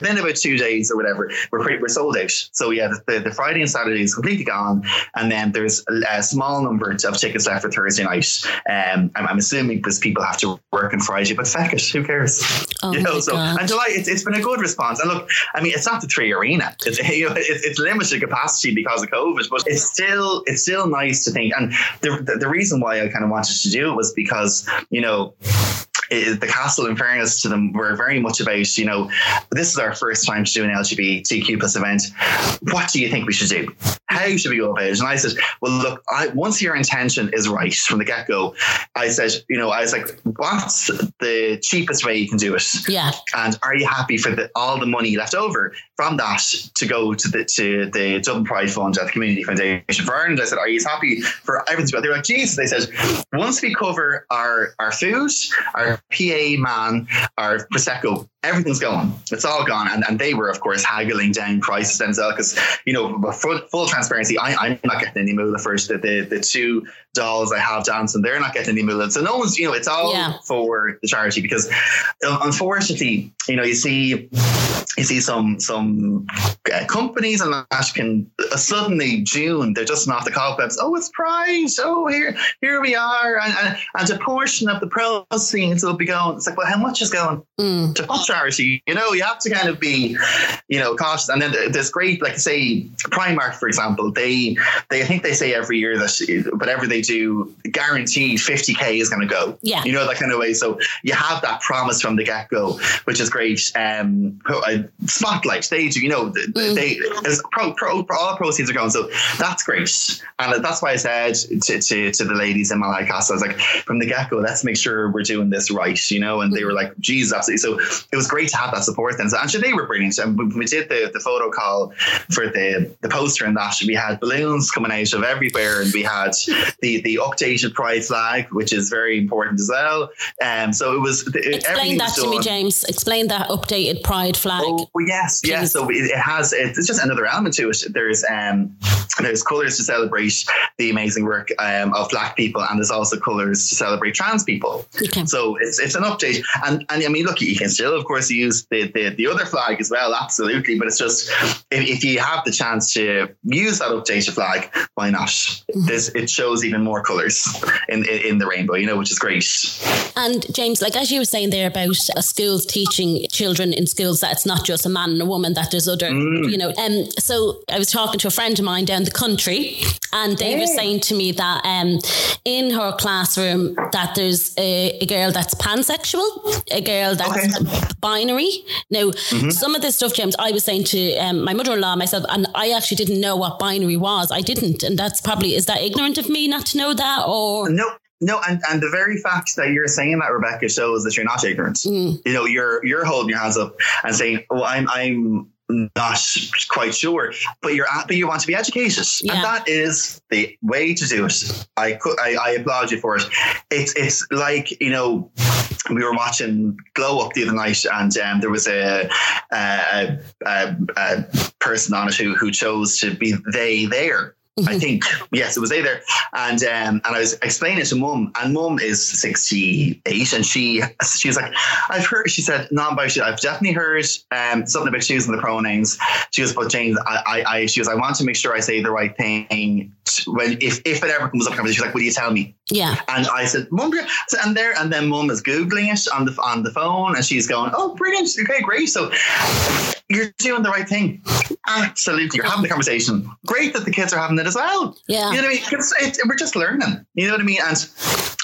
Then about two days or whatever, we're pretty, we're sold out. So yeah, the, the, Friday and Saturday is completely gone, and then there's a, a small number of tickets left for Thursday night. Um, I'm, I'm assuming because people have to work on Friday, but feck it, who cares? Oh you know, so God. I'm delighted. It's, it's been a good response. And look, I mean, it's not the three arena. It's *laughs* you know, it's, it's limited capacity because of COVID, but it's still it's still nice to think. And the the, the reason why I kind of wanted to do it was because you know it, the castle, in fairness to them, were very much about, you know, this is our first time to do an LGBTQ plus event. What do you think we should do? How should we go about it? And I said, well, look, I, once your intention is right from the get go, I said, you know, I was like, what's the cheapest way you can do it? Yeah. And are you happy for the, all the money left over from that to go to the to the Dublin Pride Fund at the Community Foundation for Ireland? I said, are you happy for everything to? They were like, Jesus. They said, once we cover our our food, our PA man, our prosecco, everything's gone. It's all gone. And, and they were, of course, haggling down prices themselves because, you know, full, full transparency, I, I'm not getting any moolah first. The, the, the two dolls I have dancing, they're not getting any moolah. So no one's, you know, it's all Yeah. for the charity because unfortunately, you know, you see you see some some uh, companies and that can uh, suddenly June they're just off the cobwebs. Oh, it's Pride. Oh, here here we are, and, and and a portion of the proceeds will be going. It's like, well, how much is going Mm. to what charity? You know, you have to kind of be, you know, cautious. And then there's great, like say Primark, for example, they they I think they say every year that whatever they do, guaranteed 50k is going to go. Yeah. you know that kind of way. So you have that promise from the get go, which is great. Um, uh, Spotlight, they do, you know, th- Mm. they pro, pro, pro, all proceeds are going. So that's great, and that's why I said to, to, to the ladies in Malahide Castle, I was like, from the get go, let's make sure we're doing this right, you know. And they were like, "Geez, absolutely." So it was great to have that support. Then, so, and sure, they were brilliant. And we, we did the, the photo call for the the poster and that. We had balloons coming out of everywhere, and we had the the updated pride flag, which is very important as well. Um, so it was everything Explain that was to me. James. Explain that updated pride flag. Oh well, yes, yes. So it it has. It's just another element to it. There's um, there's colours to celebrate the amazing work um, of Black people, and there's also colours to celebrate trans people. Okay. So it's it's an update, and and I mean, look, you can still, of course, use the the, the other flag as well, absolutely. But it's just if, if you have the chance to use that updated flag, why not? Mm-hmm. This it shows even more colours in, in in the rainbow, you know, which is great. And James, like as you were saying there about uh, schools teaching children in schools that it's not just a man and a woman, that there's other, Mm. you know. Um, so I was talking to a friend of mine down the country, and they were saying to me that um, in her classroom that there's a, a girl that's pansexual, a girl that's binary. Now, Mm-hmm. some of this stuff, James, I was saying to um, my mother-in-law myself, and I actually didn't know what binary was. I didn't, and that's probably is that ignorant of me not to know that, or No, no, and, and the very fact that you're saying that, Rebecca, shows that you're not ignorant. Mm. You know, you're you're holding your hands up and saying, "Oh, I'm I'm not quite sure," but you're at, but you want to be educated, Yeah. and that is the way to do it. I could I, I applaud you for it. It's it's like you know. we were watching Glow Up the other night, and um, there was a, a, a, a, person on it who, who chose to be they there. I think yes, it was they there, and um, and I was explaining to mum, and mum is sixty eight, and she she was like, I've heard. She said non-binary. I've definitely heard um, something about choosing the pronouns. She was, but James, I, I, I, she was, I want to make sure I say the right thing when if if it ever comes up. Conversation, she's like, will you tell me? Yeah. And I said, mum, and there, and then mum is googling it on the on the phone, and she's going, oh, brilliant, okay, great. So you're doing the right thing. Absolutely, you're having the conversation. Great that the kids are having it as well. Yeah. You know what I mean? It's, it, we're just learning. You know what I mean? And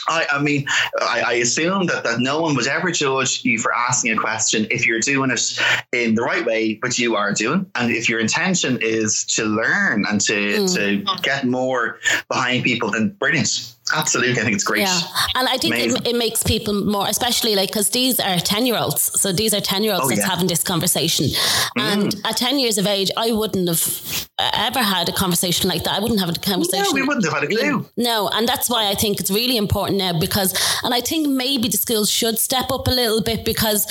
I, I mean, I, I, assume that, that no one would ever judge you for asking a question if you're doing it in the right way, but you are doing. And if your intention is to learn and to, mm. to get more behind people, then brilliant Absolutely, I think it's great. Yeah, and I think it, it, makes people more, especially like because these are ten year olds, so these are ten year olds oh, that's yeah. having this conversation. Mm. And at ten years of age, I wouldn't have ever had a conversation like that. I wouldn't have a conversation. No, we wouldn't have had a clue. No, and that's why I think it's really important now because, and I think maybe the schools should step up a little bit because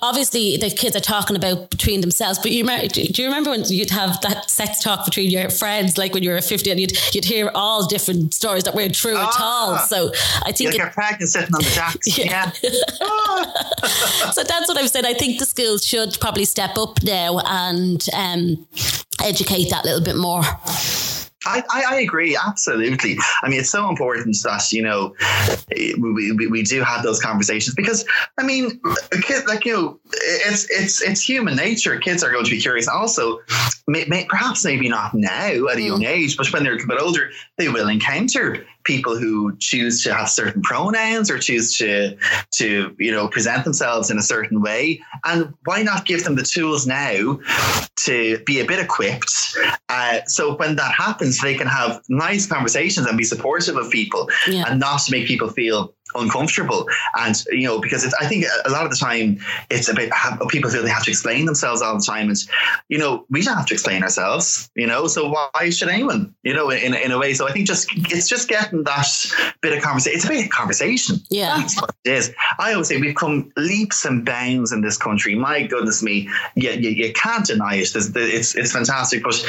obviously the kids are talking about between themselves. But you do you remember when you'd have that sex talk between your friends, like when you were fifty, and you'd you'd hear all different stories that weren't true. Oh at all. Ah. So I think you get pregnant sitting on the *laughs* jacks. Yeah. yeah. *laughs* so that's what I've said. I think the schools should probably step up now and um, educate that little bit more. I, I, agree absolutely. I mean, it's so important that you know we, we, we do have those conversations because I mean, kid, like you know, it's it's it's human nature. Kids are going to be curious. Also, may, may, perhaps maybe not now at a young mm. age, but when they're a bit older, they will encounter people who choose to have certain pronouns or choose to to you know present themselves in a certain way and why not give them the tools now to be a bit equipped uh, so when that happens they can have nice conversations and be supportive of people yeah. and not to make people feel uncomfortable. And, you know, because it's, I think a lot of the time it's a bit people feel they have to explain themselves all the time. And, you know, we don't have to explain ourselves, you know, so why should anyone, you know, in, in a way. So I think just, it's just getting that bit of conversation. It's a bit of conversation. Yeah. That's what it is. I always say we've come leaps and bounds in this country. My goodness me. You, you, you can't deny it. it's, it's fantastic, but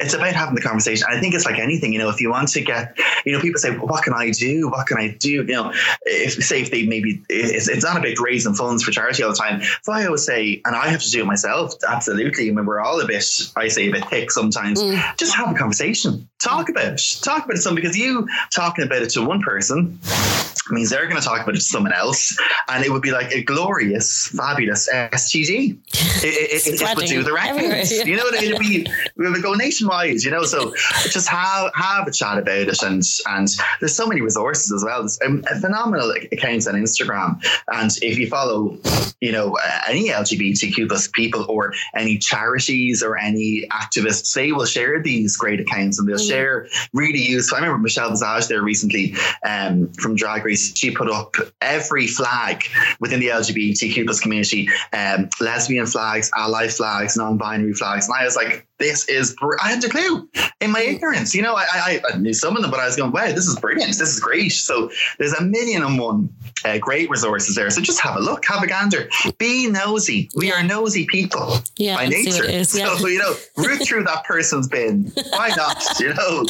it's about having the conversation. I think it's like anything, you know, if you want to get, you know, people say, well, what can I do? What can I do? You know, if say if they maybe it's, it's not about raising funds for charity all the time. So I always say, and I have to do it myself. Absolutely. I mean, we're all a bit, I say, a bit thick sometimes. Mm. Just have a conversation. Talk about it. Talk about it. Some because you talking about it to one person means they're going to talk about it to someone else, and it would be like a glorious, fabulous STD. It, it, it, it would do the rankings. Yeah. You know what I mean? It'd be, we would go nationwide. You know, so just have have a chat about it, and and there's so many resources as well. There's um, phenomenal accounts on Instagram, and if you follow, you know, any LGBTQ plus people or any charities or any activists, they will share these great accounts and they'll mm. share really useful. I remember Michelle Visage there recently um, from Drag Race she put up every flag within the LGBTQ plus community, um, lesbian flags, ally flags, non-binary flags, and I was like, this is br- I had a clue in my ignorance. You know, I, I, I, knew some of them, but I was going, wow, this is brilliant. This is great. So there's a million and one uh, great resources there. So just have a look, have a gander, be nosy. We are nosy people yeah, by nature. yeah. So you know, root through that person's bin. Why not? You know.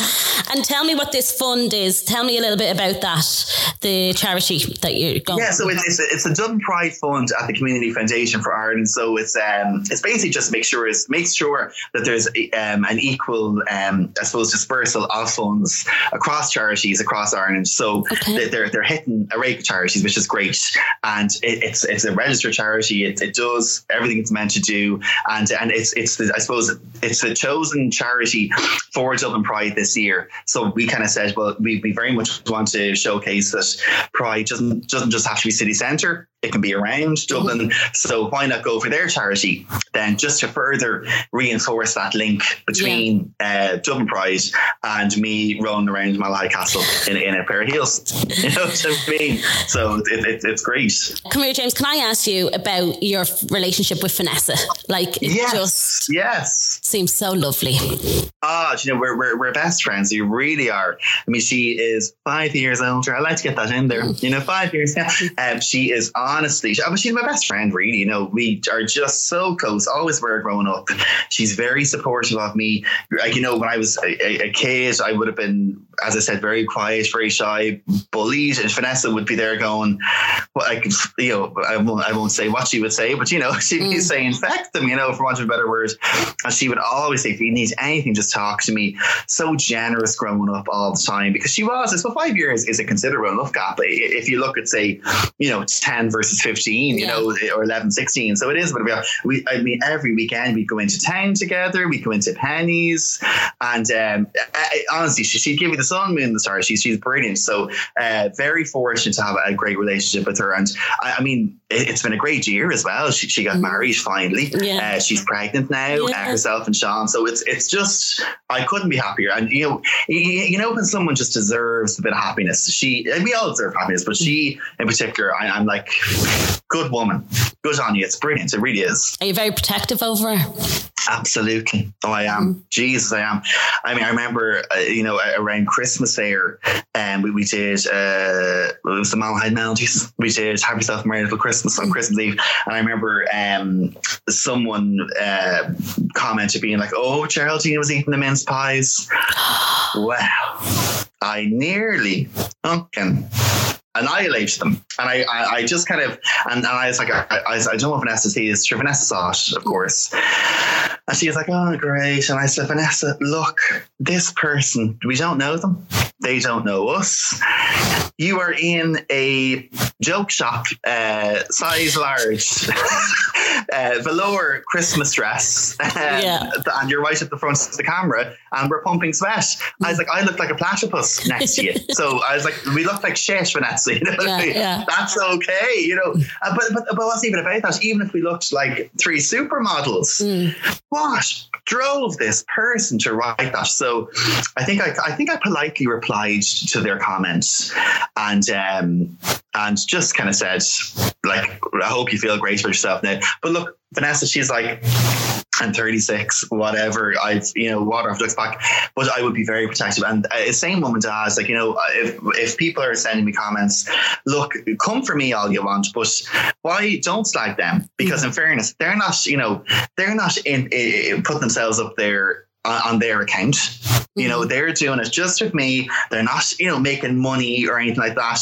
And tell me what this fund is. Tell me a little bit about that. The charity that you're going. Yeah, so it's it's a, it's a Dublin Pride Fund at the Community Foundation for Ireland. So it's um it's basically just make sure is make sure that there's um, an equal um I suppose dispersal of funds across charities across Ireland. So okay. they're they're hitting a rate of charities, which is great, and it, it's it's a registered charity. It, it does everything it's meant to do, and and it's it's the, I suppose it's the chosen charity for Dublin Pride this year. So we kind of said, well, we, we very much want to showcase that Pride doesn't doesn't just have to be city centre it can be around Dublin. So why not go for their charity then, just to further reinforce that link between yeah. uh, Dublin Pride and me rolling around Malahide Castle in, in a pair of heels. *laughs* You know what I mean? So it, it, it's great. Come here, James. Can I ask you about your relationship with Vanessa? Like, yes. just Yes. Seems so lovely. Ah, you know, we're, we're, we're best friends. You really are. I mean, she is five years older. I like to get that in there. You know, five years. Yeah. Um, she is honestly, I mean, she's my best friend, really. You know, we are just so close, always were growing up. She's very supportive of me. Like, you know, when I was a, a kid, I would have been, as I said, very quiet, very shy, bullied. And Vanessa would be there going, well, I could, you know, I won't, I won't say what she would say, but, you know, *laughs* she'd be mm. saying, feck them, you know, for want of a better word. And she would always say, if you need anything, just talk to me. So generous growing up all the time because she was, so five years is a considerable enough gap. If you look at, say, you know, 10 versus 15, you Yeah. know, or 11, 16. So it is, but we, I mean, every weekend we go into town together, we go into Penneys, and um, I, honestly, she, she'd give me the sun, moon, and the stars. She's, she's brilliant. So uh, very fortunate to have a great relationship with her. And I, I mean, it, it's been a great year as well. She, she got married finally. Mm-hmm. Yeah. Uh, she's pregnant now, uh, herself and Sean. So it's it's just I couldn't be happier. And you know, you, you know when someone just deserves a bit of happiness. She we all deserve happiness, but she in particular, I, I'm like, good woman, good on you. It's brilliant. It really is. Are you very protective over her? Absolutely. Oh, I am. Jesus, I am. I mean, I remember, uh, you know, around Christmas there, and we, we did, uh, it was the Malahide Melodies. We did Have Yourself a Merry Little Christmas on Christmas Eve. And I remember um, someone uh, commented being like, oh, Geraldine was eating the mince pies. *gasps* wow. I nearly fucking annihilated them. And I, I, I just kind of, and, and I was like, I, I, I don't know if Vanessa sees, sure, Vanessa saw it, of course. And she was like, oh, great. And I said, Vanessa, look, this person, we don't know them. They don't know us. You are in a joke shop, uh, size large, *laughs* uh, velour Christmas dress. um, Yeah. And you're right at the front of the camera, and we're pumping sweat. I was like, I look like a platypus next to you. *laughs* so I was like, we look like shit, Vanessa. *laughs* You know what I mean? yeah. That's okay, you know. Uh, but, but, but wasn't even about that. Even if we looked like three supermodels, Mm. What drove this person to write that? So I think I, I think I politely replied to their comments and um, and just kind of said like I hope you feel great about yourself now. But look, Vanessa, she's like. I'm 36, whatever. I've, you know, water off looks back, but I would be very protective. And uh, the same woman to ask, like, you know, uh, if, if people are sending me comments, look, come for me all you want, but why don't slag them? Because in mm-hmm. fairness, they're not, you know, they're not in, in putting themselves up there on, on their account. You know, they're doing it just with me. They're not, you know, making money or anything like that.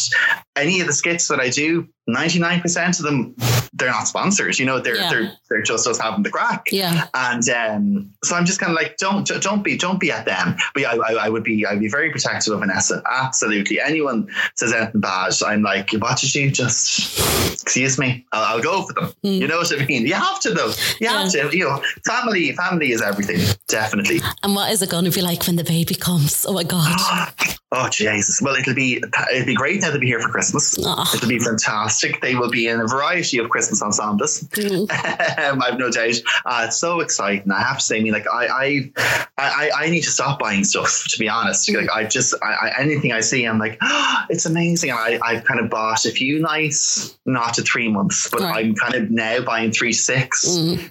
Any of the skits that I do, 99% of them, they're not sponsors. You know, they're Yeah. they're they're just us having the crack. Yeah. And um, so I'm just kind of like, don't don't be don't be at them. But yeah, I, I, would be I'd be very protective of Vanessa. Absolutely. Anyone says anything bad, I'm like, what did you just? Excuse me. I'll, I'll go for them. You know what I mean? You have to though. You have to. You know, family family is everything. Definitely. And what is it going to be like when the baby comes? Oh my God. *gasps* Oh Jesus! Well, it'll be it'll be great now to be here for Christmas. Aw. It'll be fantastic. They will be in a variety of Christmas ensembles. *laughs* um, I've no doubt. Uh, it's so exciting. I have to say, I mean, like I I I, I need to stop buying stuff. To be honest, like I just I, I, anything I see, I'm like, oh, *gasps* it's amazing. And I I've kind of bought a few nice, not to three months, but Right. I'm kind of now buying three six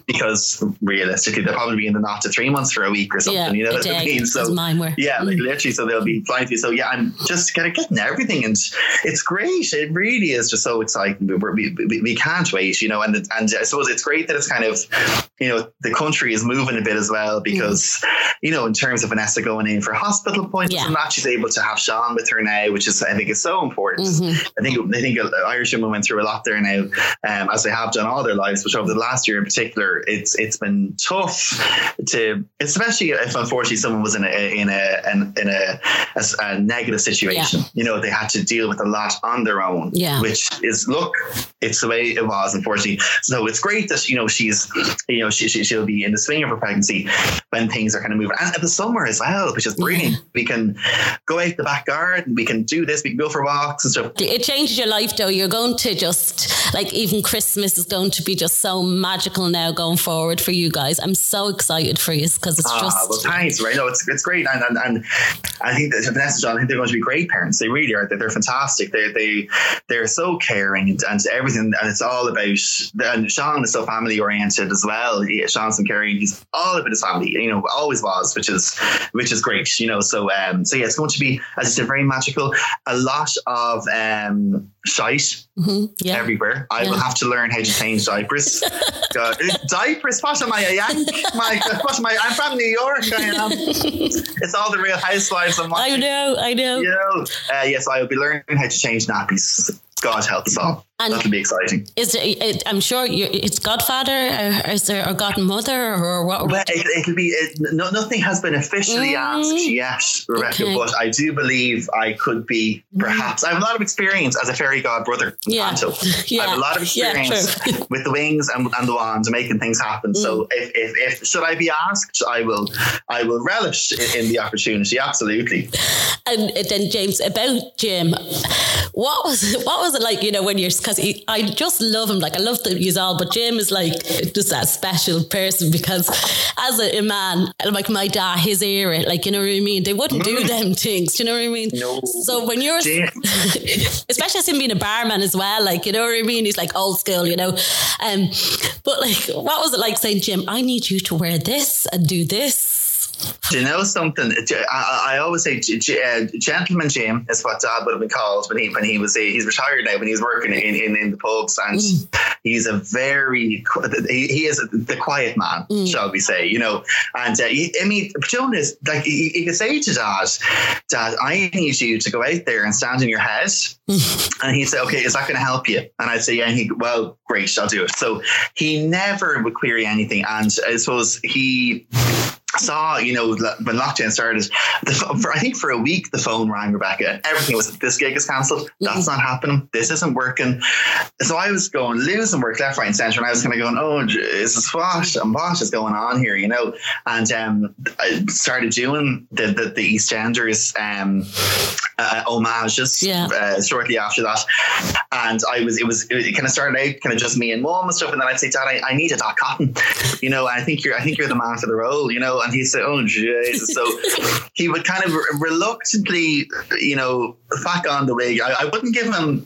because realistically they'll probably be in the not to three months for a week or something. Yeah, you know what I mean? as mine were. Yeah, like literally. So they'll be flying through. So yeah, I'm just kind of getting everything, and it's great. It really is just so exciting. We, we we can't wait, you know. And and I suppose it's great that it's kind of, you know, the country is moving a bit as well because, you know, in terms of Vanessa going in for hospital appointments Yeah. and that, she's able to have Sean with her now, which is I think is so important. Mm-hmm. I think I think Irish women went through a lot there now, um, as they have done all their lives. But over the last year in particular, it's it's been tough to, especially if unfortunately someone was in a in a in, in a, a, a negative situation. You know, they had to deal with a lot on their own. Yeah. which is look, it's the way it was, unfortunately. So it's great that you know she's you know she, she she'll be in the swing of her pregnancy when things are kind of moving, and at the summer as well, which is brilliant. We can go out the back garden, we can do this, we can go for walks and stuff. It changes your life though. You're going to just like even Christmas is going to be just so magical now going forward for you guys. I'm so excited for you because it's Ah, just well, thanks, right? No, it's it's great, and and, and I think that Vanessa and John, I think they're going to be great parents. They really are. They're, they're fantastic. They they they're so caring and, and everything, and it's all about. And Sean is so family oriented as well. well. Yeah, Sean Kerry, he's all about his family. You know, always was, which is which is great. You know, so um, so yeah, it's going to be as I said, very magical. A lot of um, shite Mhm. Yeah. everywhere. I will have to learn how to change diapers. *laughs* God, diapers? What am I, a Yank? My, what am I? I'm from New York. I am. *laughs* It's all the real housewives I'm watching. I know, I know. You know, uh, yes, I will be learning how to change nappies. God help us all. And- That'll be exciting. Is there, it, I'm sure you it's Godfather, or is there or Godmother, or what? Well, it, it'll be it, no, nothing has been officially Mm. asked yet, Rebecca. Okay. But I do believe I could be perhaps. I have a lot of experience as a fairy godbrother. Yeah. Yeah. I have a lot of *laughs* experience true. with the wings and, and the wands and making things happen. Mm. So if, if if should I be asked, I will I will relish in, in the opportunity. Absolutely. And then James about Jim, what was it, what was it like? You know, when you're because I just love him. Like I love the all, but Jim is like just that special person because as a, a man, like my dad, his era, like you know what I mean. They wouldn't do them things. Do you know what I mean? Mm. No. So when you're, *laughs* especially as him being a barman as well, like you know what I mean. He's like old school, you know. Um, but like, what was it like saying, Jim? I need you to wear this and do this. Do you know something? I, I always say, uh, "Gentleman Jim" is what Dad would have been called when he when he was he's retired now when he was working in, in, in the pubs, and he's a very he, he is the quiet man, shall we say? You know, and uh, I mean, Joan is like he, he could say to Dad, "Dad, I need you to go out there and stand in your head," *laughs* and he'd say, "Okay, is that going to help you?" And I'd say, "Yeah." And he, well, great, I'll do it. So he never would query anything, and I suppose he saw, you know, when lockdown started, the, for, I think for a week the phone rang Rebecca. Everything was this gig is cancelled. That's not happening. This isn't working. So I was going losing work left, right, and centre, and I was kind of going, "Oh, Jesus, what and what is going on here?" You know. And um, I started doing the the, the EastEnders um, uh, homages Yeah. uh, shortly after that, and I was it was it kind of started out kind of just me and mom and stuff, and then I'd say, "Dad, I, I need a Dot Cotton," you know. I think you're I think you're the man for the role, you know. And he'd say, "Oh Jesus!" So he would kind of reluctantly, you know, back on the wig. I, I wouldn't give him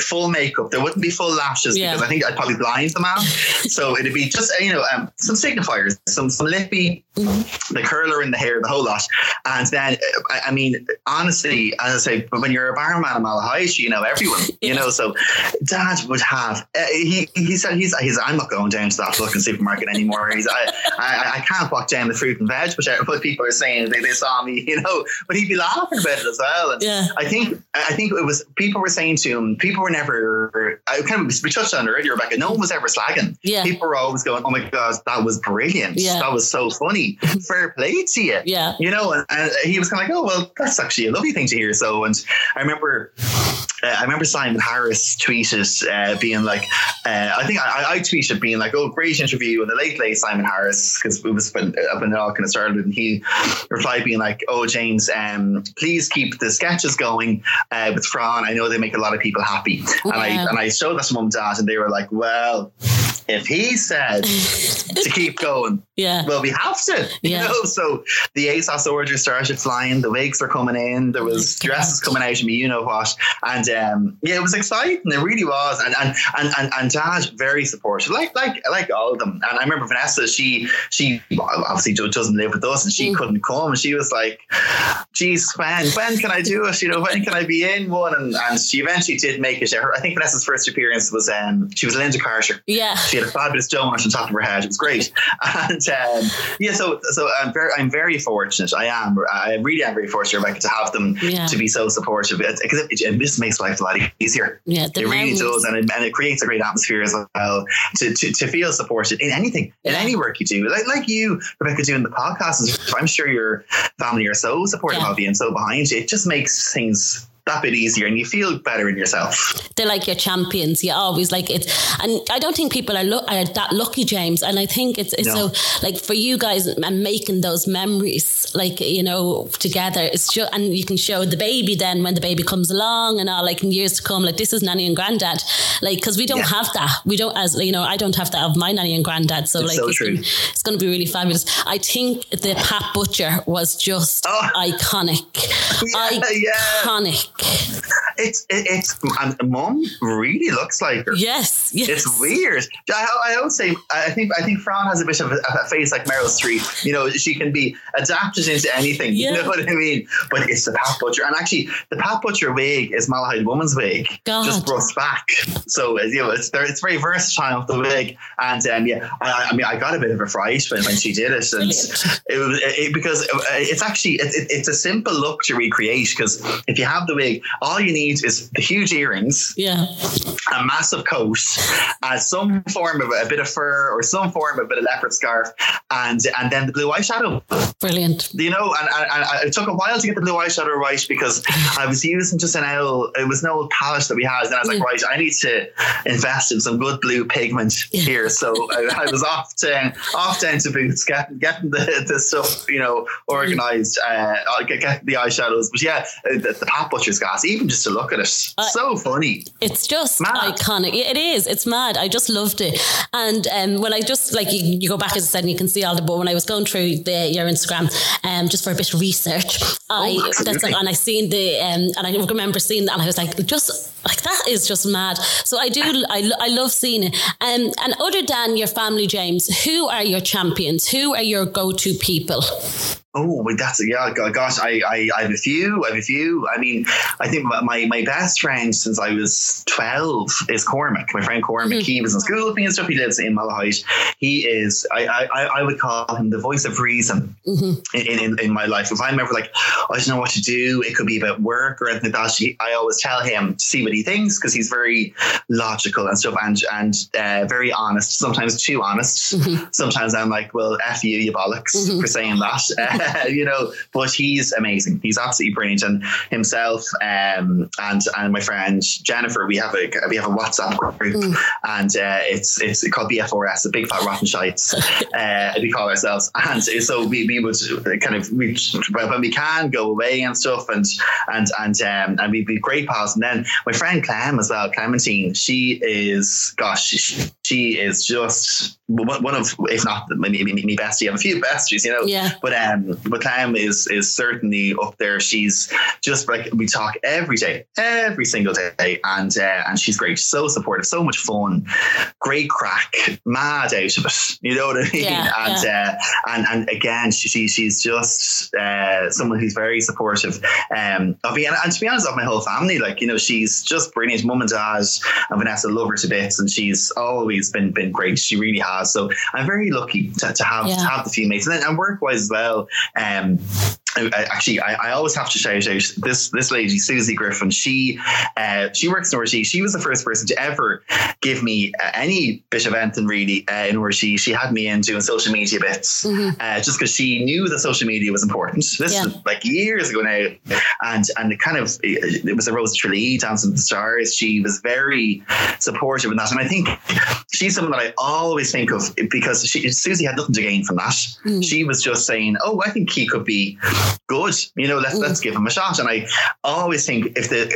full makeup. There wouldn't be full lashes Yeah. because I think I'd probably blind the man. *laughs* so it'd be just you know um, some signifiers, some some lippy, the curler in the hair, the whole lot. And then I, I mean, honestly, as I say, but when you're a barman in Malahide, you know everyone. You know, so Dad would have. Uh, he he said he's he's I'm not going down to that fucking supermarket anymore. He's I I, I can't walk down the veg, which what people are saying they, they saw me, *laughs* you know. But he'd be laughing about it as well. And Yeah. I think I think it was people were saying to him, people were never. I kind of we touched on it earlier, Rebecca. No one was ever slagging. Yeah. People were always going, "Oh my god, that was brilliant. Yeah. That was so funny. *laughs* Fair play to you." Yeah. You know, and, and he was kind of like, "Oh well, that's actually a lovely thing to hear." So, and I remember. Uh, I remember Simon Harris tweeted uh, being like, uh, I think I, I tweeted being like, "Oh, great interview!" And the late late Simon Harris because it was when, uh, when it all kind of started, and he replied being like, "Oh, James, um, please keep the sketches going uh, with Fran. I know they make a lot of people happy." And I and I showed that to mum and dad, and they were like, "Well, if he said to keep going, Yeah. well, we have to, *laughs* you Yeah. know." So the ASOS orders started flying. The wigs were coming in. There was Oh dresses coming out of me, you know what? And um, yeah, it was exciting. It really was. And and and and, and Dad very supportive, like like like all of them. And I remember Vanessa. She she obviously do- doesn't live with us, and she Mm. couldn't come. She was like, "Geez, when when can I do it? You know, when can I be in one?" And and she eventually did make it. Her, I think Vanessa's first appearance was um she was Linda Carter. Yeah. She had a fabulous donut on top of her head. It was great, *laughs* and um, yeah. So, so I'm very, I'm very fortunate. I am. I really am very fortunate, Rebecca, to have them Yeah. to be so supportive because it, it, just makes life a lot easier. Yeah, it really does, and it, and it creates a great atmosphere as well to, to, to feel supported in anything, in any work you do. Like like you, Rebecca, doing the podcast. I'm sure your family are so supportive of you and so behind you. It just makes things that bit easier, and you feel better in yourself. they're like your champions. You always like it, and I don't think people are, lu- are that lucky, James. And I think it's, it's No. so like for you guys and making those memories, like you know, together. It's just and you can show the baby then when the baby comes along and all, like in years to come. Like this is nanny and granddad, like because we don't Yeah. have that. We don't as you know, I don't have that of my nanny and granddad. So It's like so it's, going to be really fabulous. I think the Pat Butcher was just Oh. iconic, *laughs* Yeah, yeah. Iconic. It's it's and mom really looks like her. Yes, yes. It's weird. I, I always say I think I think Fran has a bit of a, a, face like Meryl Streep. You know, she can be adapted into anything. Yeah. You know what I mean? But it's the Pat Butcher, and actually, the Pat Butcher wig is Malahide Woman's wig, God. just brushed back. So uh, you know, it's there, it's very versatile the wig, and um, yeah, I, I mean, I got a bit of a fright when, when she did it, and it was it, because uh, it's actually it, it, it's a simple look to recreate because if you have the wig, all you need is the huge earrings Yeah. a massive coat, uh, some form of a bit of fur or some form of a bit of leopard scarf, and and then the blue eyeshadow. Brilliant. You know, and, and, and it took a while to get the blue eyeshadow right because I was using just an old, it was an old palette that we had, and I was like, Yeah. right, I need to invest in some good blue pigment Yeah. here. So I, I was off down, off down to Boots, getting getting the, the stuff, you know, organized, uh, get, get the eyeshadows. But yeah, the, the Pat Butcher's gas, even just to look at it, so funny. It's just Mad. iconic. It is. It's mad. I just loved it. And um, when I just like you, you go back as I said, and you can see all the. But when I was going through the your Instagram, um, just for a bit of research, I Oh, that's, absolutely. and I seen the um, and I remember seeing that, and I was like, just like that is just mad. So I do. I, I love seeing it. Um, and other than your family, James, who are your champions? Who are your go to people? Oh, that's yeah. Gosh, I, I, I have a few. I have a few. I mean, I think my, my, best friend since I was twelve is Cormac. My friend Cormac. He was in school with me and stuff. He lives in Malahide. He is. I, I, I would call him the voice of reason in, in, in my life. If I'm ever like, I don't know what to do, it could be about work or anything like that. I always tell him to see thinks because he's very logical and stuff and and uh, very honest. Sometimes too honest. Sometimes I'm like, well, f you, you bollocks for saying that. *laughs* you know, but he's amazing. He's absolutely brilliant, and himself um, and and my friend Jennifer, we have a we have a WhatsApp group, and uh, it's it's called BFRS, the Big Fat Rotten Shites. *laughs* uh, we call ourselves, and so we, we would kind of we when we can go away and stuff, and and and um, and we'd be great pals. And then my friend Clem as well, Clementine, she is gosh, she, she is just one of if not maybe me, me bestie. I have a few besties, you know. Yeah. But um, but Clem is is certainly up there. She's just like we talk every day, every single day, and uh, and she's great, so supportive, so much fun, great crack, mad out of it. You know what I mean? Yeah, and uh, and and again, she, she she's just uh, someone who's very supportive um, of me, and, and to be honest, of my whole family. Like you know, she's just brilliant. Mum and dad and Vanessa love her to bits, and she's always been been great. She really has. So I'm very lucky to, to have Yeah. to have the few mates, and then and work wise as well. Um, actually, I, I always have to shout out this this lady, Susie Griffin. She uh, she works in RTÉ. She was the first person to ever give me uh, any bit of anything really uh, in RTÉ. She had me in doing social media bits uh, just because she knew that social media was important. This Yeah. is like years ago now, and and it kind of it was a Rose Tralee, Dancing with the Stars. She was very supportive in that, and I think she's someone that I always think of because she, Susie had nothing to gain from that. She was just saying, "Oh, I think he could be good. You know, let's let's give him a shot." And I always think if the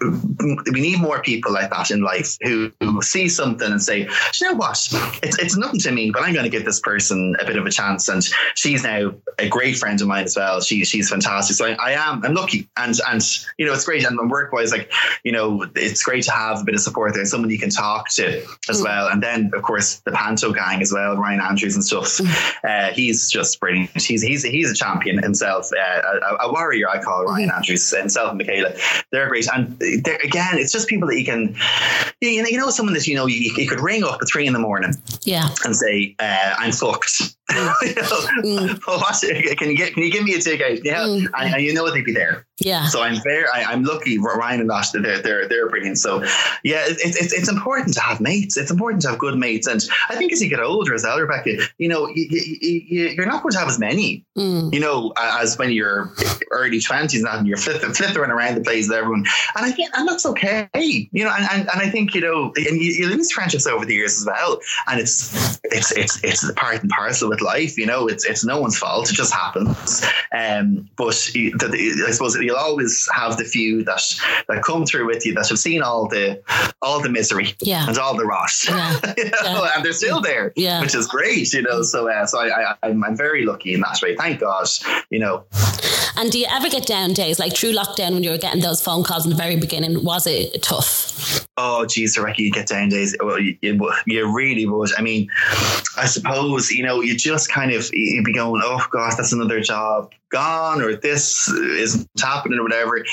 uh, we need more people like that in life who, who see something and say, "Do "You know what? It's it's nothing to me, but I'm going to give this person a bit of a chance." And she's now a great friend of mine as well. She she's fantastic. So I, I am I'm lucky, and and you know it's great. And work wise, like you know, it's great to have a bit of support there, someone you can talk to as well. And then of course the Panto gang as well, Ryan Andrews and stuff. Uh, he's just brilliant. He's he's he's a champion himself, uh, a, a warrior. I call Ryan Andrews himself and Michaela. They're great, and they're, again, it's just people that you can, you know, you know, someone that you know you, you could ring up at three in the morning Yeah. and say, uh, "I'm fucked." You know, what? Can you get? Can you give me a ticket? Yeah, mm. and, and you know they'd be there. Yeah. So I'm very, I, I'm lucky. Ryan and Ash, they're they're they're brilliant. So yeah, it, it's it's important to have mates. It's important to have good mates, and I think as you get older, as well, Rebecca, you know, you, you, you, you're not going to have as many, mm. you know, as when you're early twenties and you're flipping, flipping around the place with everyone. And I think, and that's okay, you know. And, and, and I think you know, and you, you lose friendships over the years as well. And it's it's it's it's the part and parcel with life, you know. It's it's no one's fault. It just happens. Um, but you- the- the- I suppose you'll always have the few that that come through with you that have seen all the all the misery Yeah. and all the rot, Yeah. *laughs* you know, and they're still there, Yeah. which is great, you know. So, uh, so I, I, I'm, I'm very lucky in that way. Thank God, you know. And do you ever get down days like through lockdown when you were getting those phone calls in the very beginning? Was it tough? Oh, geez, Rebecca, you get down days. Well, you, you really would. I mean, I suppose, you know, you just kind of, you'd be going, oh, gosh, that's another job gone or this isn't happening or whatever.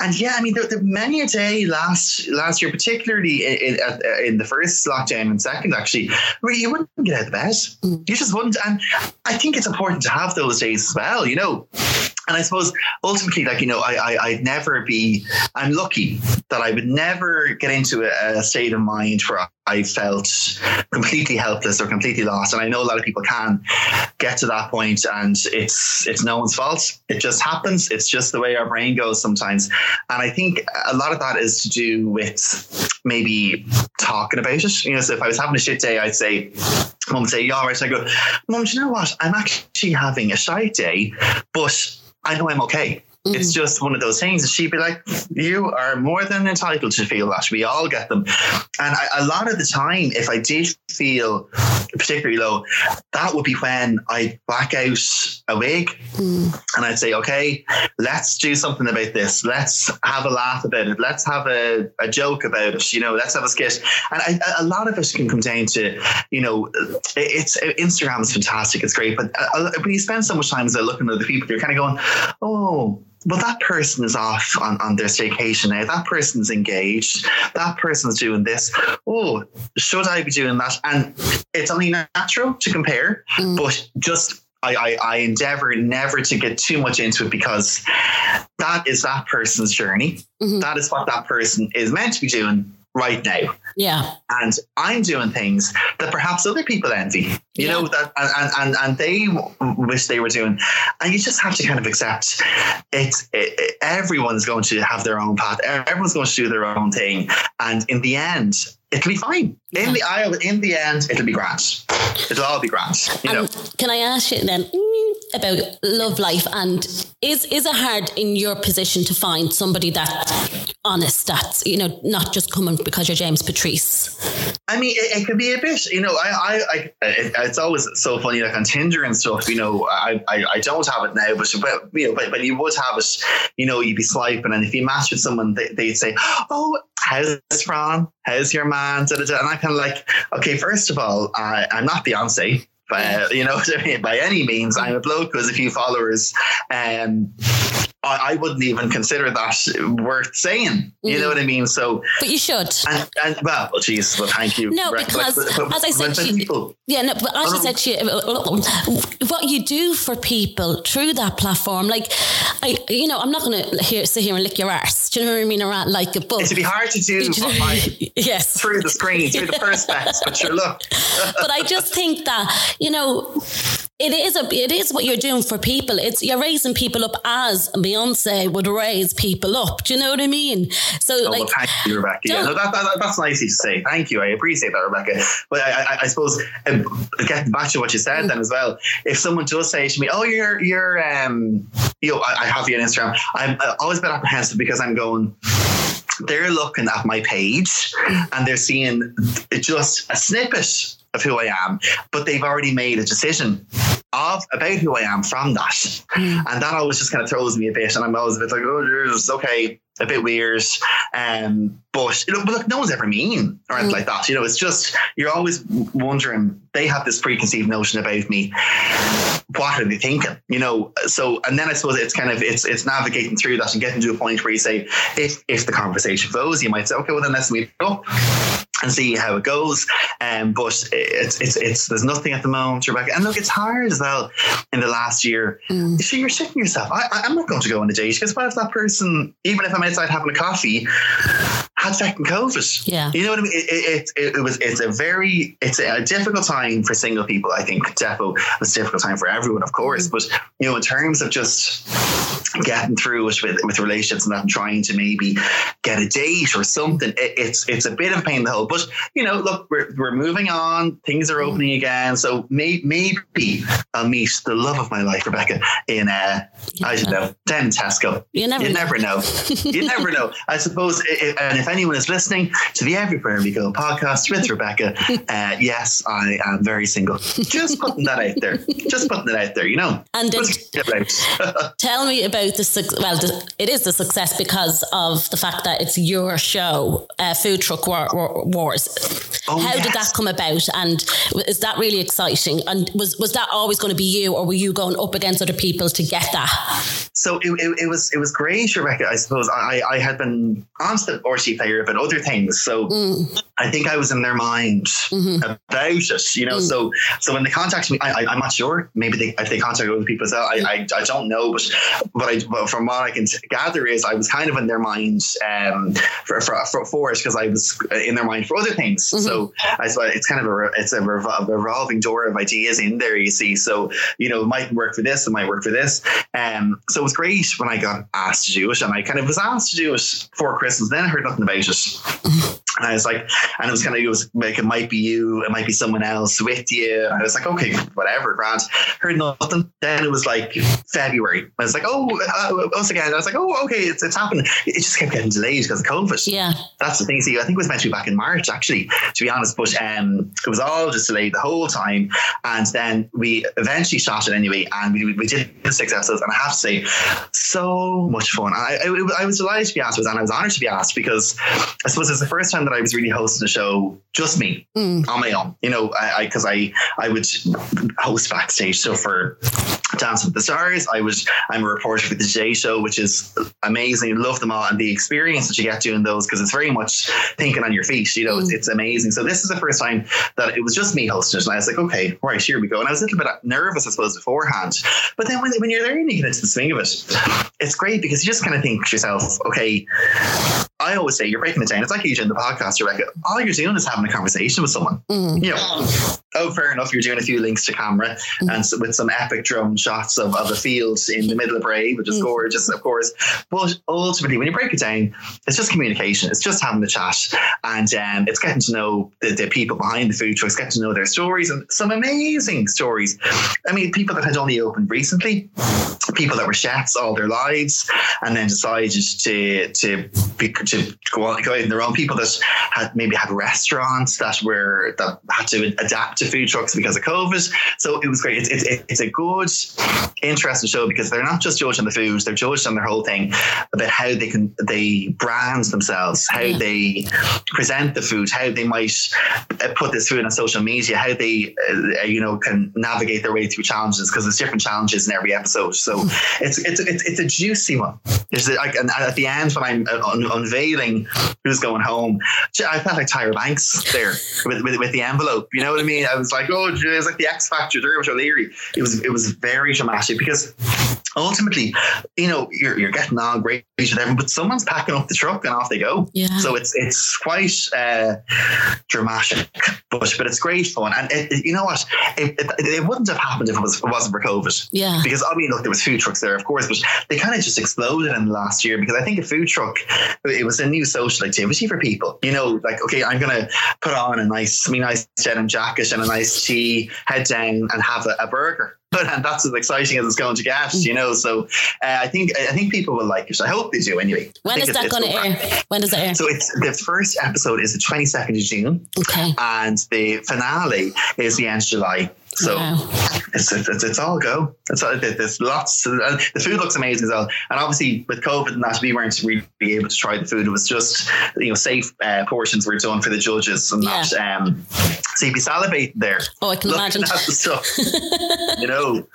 And yeah, I mean, there, there many a day last last year, particularly in, in, in, the first lockdown and second, actually, where you wouldn't get out of bed. Mm. You just wouldn't. And I think it's important to have those days as well, you know and I suppose ultimately, like you know, I, I would never be. I'm lucky that I would never get into a, a, state of mind where I felt completely helpless or completely lost. And I know a lot of people can get to that point, and it's it's no one's fault. It just happens. It's just the way our brain goes sometimes. And I think a lot of that is to do with maybe talking about it. You know, so if I was having a shit day, I'd say, Mum would say, "Yeah, all right." So I go, "Mum, do you know what? I'm actually having a shy day, but." I know I'm okay. Mm-hmm. It's just one of those things. And she'd be like, You are more than entitled to feel that. We all get them. And I, a lot of the time, if I did feel particularly low, that would be when I'd back out a wig mm. and I'd say, Okay, let's do something about this. Let's have a laugh about it. Let's have a, a joke about it. You know, let's have a skit. And I, a lot of it can come down to, you know, it's Instagram is fantastic. It's great. But uh, when you spend so much time as looking at other people, you're kind of going, Oh, well, that person is off on, on their staycation now. That person's engaged. That person's doing this. Oh, should I be doing that? And it's only natural to compare, mm. but just I, I, I, endeavor never to get too much into it because that is that person's journey. Mm-hmm. That is what that person is meant to be doing right now. Yeah. And I'm doing things that perhaps other people envy, you yeah. know, that and, and, and they wish they were doing. And you just have to kind of accept it's it, everyone's going to have their own path. Everyone's going to do their own thing. And in the end, it'll be fine. In the aisle, in the end, it'll be grand. It'll all be grand. You know. Can I ask you then mm, about love life and is is it hard in your position to find somebody that honest that's you know not just coming because you're James Patrice? I mean, it, it could be a bit. You know, I, I, I it, it's always so funny, like on Tinder and stuff. You know, I, I, I don't have it now, but but you know, but, but you would have it. You know, you'd be swiping, and if you match with someone, they, they'd say, "Oh, how's Fran? How's your man?" And I kind of like, okay, first of all, I, I'm not Beyonce. But, you know By any means, I'm a bloke who has a few followers. Um, I, I wouldn't even consider that worth saying. You mm. know what I mean? So, but you should. And, and well, geez, well, thank you. No, because but, but, as I said, to you, people, yeah, no, but as I said to you, what you do for people through that platform, like, I, you know, I'm not going to hear sit here and lick your arse. Do you know what I mean? Around like a book. It'd be hard to do. *laughs* *laughs* yes, through the screen, through the perspex, *laughs* but sure, look. but I just think that you know it is a it is what you're doing for people. It's you're raising people up as Beyonce would raise people up. Do you know what I mean? So oh, like, well, thank you, Rebecca. Yeah, no, that, that, that's nice to say. Thank you. I appreciate that, Rebecca. But I, I, I suppose um, getting back to what you said mm. then as well. If someone does say to me, "Oh, you're you're um, you know, I, I have you on Instagram," I'm always been apprehensive because I'm going they're looking at my page mm. and they're seeing just a snippet of who I am, but they've already made a decision of about who I am from that. Mm. And that always just kind of throws me a bit. And I'm always a bit like, oh, okay, a bit weird. Um, but, you know, but look, no one's ever mean or anything mm. like that. You know, it's just, you're always wondering, they have this preconceived notion about me. What are they thinking? You know, so, and then I suppose it's kind of, it's, it's navigating through that and getting to a point where you say, if, if the conversation flows, you might say, okay, well then let's meet up and see how it goes. Um, but it's, it's, it's, there's nothing at the moment, Rebecca. And look, it's hard as well in the last year. Mm. So you're sitting yourself, I, I'm not going to go on a date because what if that person, even if I'm outside having a coffee, had fucking COVID. Yeah. You know what I mean? It, it, it, it, was, it's a very, it's a difficult time for single people. I think Defo was a difficult time for everyone, of course. Mm. But, you know, in terms of just getting through it with, with relationships and that and trying to maybe get a date or something, it's, it's a bit of a pain in the hole. But, you know, look, we're, we're moving on. Things are opening mm. again. So may, maybe I'll meet the love of my life, Rebecca, in, uh, I don't know, then Tesco. You never, you know. never know. you never know. *laughs* I suppose, and if anyone is listening to the Everywhere We Go podcast with Rebecca, *laughs* uh, yes, I am very single. Just putting that out there. Just putting it out there, you know. And then, *laughs* tell me about the well, the, it is the success because of the fact that it's your show, uh, Food Truck War, War, Wars. Oh, How yes. did that come about, and is that really exciting? And was was that always going to be you, or were you going up against other people to get that? So it, it, it was it was great, Rebecca. I suppose I, I had been on the RTÉ player but other things, so mm. I think I was in their mind mm-hmm. about it. You know, mm. so so when they contacted me, I, am not sure. Maybe they, if they contacted other people well, I, I, I don't know. But but, I, but from what I can gather is I was kind of in their mind um, for for, for, for it because I was in their mind for other things. Mm-hmm. So I suppose it's kind of a it's a revolving door of ideas in there. You see, so you know, it might work for this, it might work for this. Um, so it was great when I got asked to do it, and I kind of was asked to do it for Christmas. Then I heard nothing it. And I was like, and it was kind of, it was like, it might be you, it might be someone else with you. And I was like, okay, whatever, Grant. Heard nothing. Then it was like February. I was like, oh, uh, once again, I was like, oh, okay, it's, it's happening. It just kept getting delayed because of COVID. Yeah. That's the thing. See, I think it was meant to be back in March, actually, to be honest, but um, it was all just delayed the whole time. And then we eventually shot it anyway. And we, we did six episodes. And I have to say, so much fun. I, I, I was delighted to be asked, and I was honored to be asked because I suppose it's the first time that I was really hosting a show just me mm. on my own. You know, I because I, I, I would host backstage stuff for Dance with the Stars. I was I'm a reporter for the Today Show, which is amazing. Love them all and the experience that you get doing those because it's very much thinking on your feet. You know, mm. it's, it's amazing. So this is the first time that it was just me hosting it, and I was like, okay, right, here we go. And I was a little bit nervous, I suppose, beforehand. But then when, when you're there and you get into the swing of it, it's great because you just kind of think to yourself, okay, I always say you're breaking it down. It's like you doing the podcast, Rebecca. All you're doing is having a conversation with someone. Mm. You know, oh, fair enough. You're doing a few links to camera mm. and so, with some epic drone shots of, of a field in the middle of Bray, which is mm. gorgeous, of course. But ultimately, when you break it down, it's just communication. It's just having the chat, and um, it's getting to know the, the, people behind the food trucks, getting to know their stories, and some amazing stories. I mean, people that had only opened recently, people that were chefs all their lives, and then decided to to be, to go on go out on their own. People that had maybe had restaurants that were that had to adapt to food trucks because of COVID. So it was great. It's, it's, it's a good, interesting show because they're not just judging the food; they're judging on their whole thing about how they can they brand themselves, how yeah. they present the food, how they might uh, put this food on social media, how they uh, you know can navigate their way through challenges because there's different challenges in every episode. So it's it's it's, it's a juicy one. There's like and at the end when I'm uh, un- unveiling who's going home, I felt like Tyra Banks there with, with, with the envelope. You know what I mean? I was like, oh, it was like the X Factor, Dermot O'Leary. It was it was very dramatic because ultimately, you know, you're, you're getting on great with everyone, but someone's packing up the truck and off they go. Yeah. So it's it's quite uh, dramatic, but but it's great fun. And it, it, you know what? It, it, wouldn't have happened if it, was, wasn't for COVID. Yeah. Because I mean, look, there was food trucks there, of course, but they kind of just exploded in the last year because I think a food truck it was a new social activity for people. You know, like okay, I'm gonna put on a nice, I mean, nice denim jacket and a nice tea, head down and have a, a burger *laughs* and that's as exciting as it's going to get, you know. So uh, I think I think people will like it. I hope they do anyway. When is that going to air? When does it air? So it's the first episode is the twenty second of June. Okay. And the finale is the end of July. So wow. it's, it's, it's all go. It's all, there's lots. the food looks amazing as well. And obviously with COVID and that, we weren't really able to try the food. It was just you know safe uh, portions were done for the judges and yeah. that. Um, so you'd be salivating there. Oh, I can imagine. At the stuff, *laughs* you know.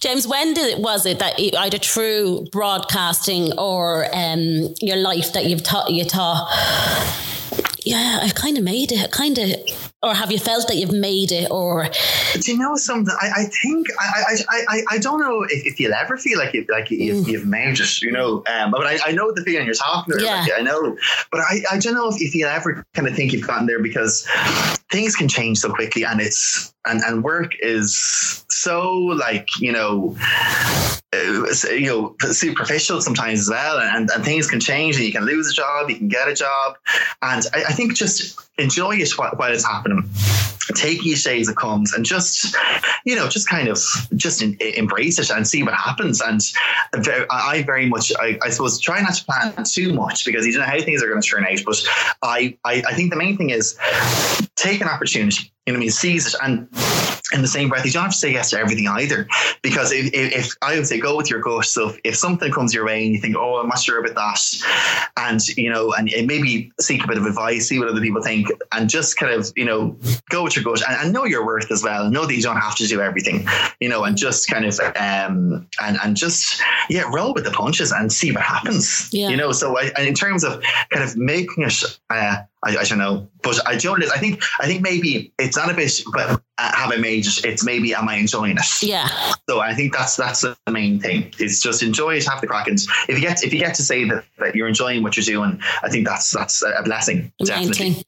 James, when did it, was it that either through broadcasting or um, your life that you've taught you taught? Yeah, I've kind of made it. Kind of or have you felt that you've made it or do you know something i, I think I, I i i don't know if, if you'll ever feel like you like you've, mm. you've made it you know um, but I, I know the feeling you're talking about yeah. Like, i know but i i don't know if, if you'll ever kind of think you've gotten there because things can change so quickly and it's and and work is so like you know uh, you know superficial sometimes as well and and things can change and you can lose a job you can get a job and i, I think just enjoy it while, while it's happening. Take each day as it comes and just you know just kind of just in, embrace it and see what happens. And i very much I, I, suppose try not to plan too much because you don't know how things are going to turn out. But I, I, I think the main thing is take an opportunity you know I mean? Seize it and in the same breath, you don't have to say yes to everything either. Because if, if, if, I would say go with your gut. So if, if, something comes your way and you think, oh, I'm not sure about that, and you know, and, and, maybe seek a bit of advice, see what other people think, and just kind of you know go with your gut and, and know your worth as well. Know that you don't have to do everything, you know, and just kind of um and and just yeah, roll with the punches and see what happens. Yeah. You know, so I, in terms of kind of making it. Uh, I, I, don't know, but I don't. I think I think maybe it's not a bit, but uh, have I made it? It's maybe am I enjoying it? Yeah. So I think that's that's the main thing. Is just enjoy it, have the crack, and if you get if you get to say that, that you're enjoying what you're doing, I think that's that's a blessing. definitely.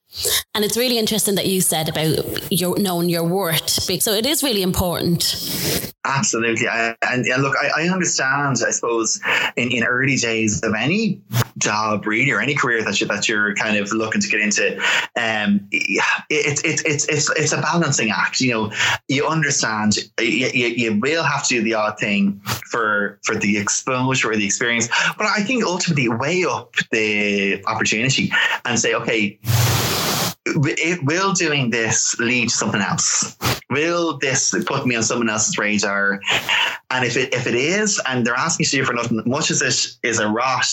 And it's really interesting that you said about your knowing your worth. So it is really important. Absolutely. I, and, and, look, I, I, understand, I suppose, in, in early days of any job really or any career that you that you're kind of looking to get into, um, it's it, it, it's it's it's a balancing act. You know, you understand you, you, you will have to do the odd thing for for the exposure or the experience, but I think ultimately weigh up the opportunity and say, okay will doing this lead to something else? Will this put me on someone else's radar? And if it if it is, and they're asking you for nothing, much as it is a rot,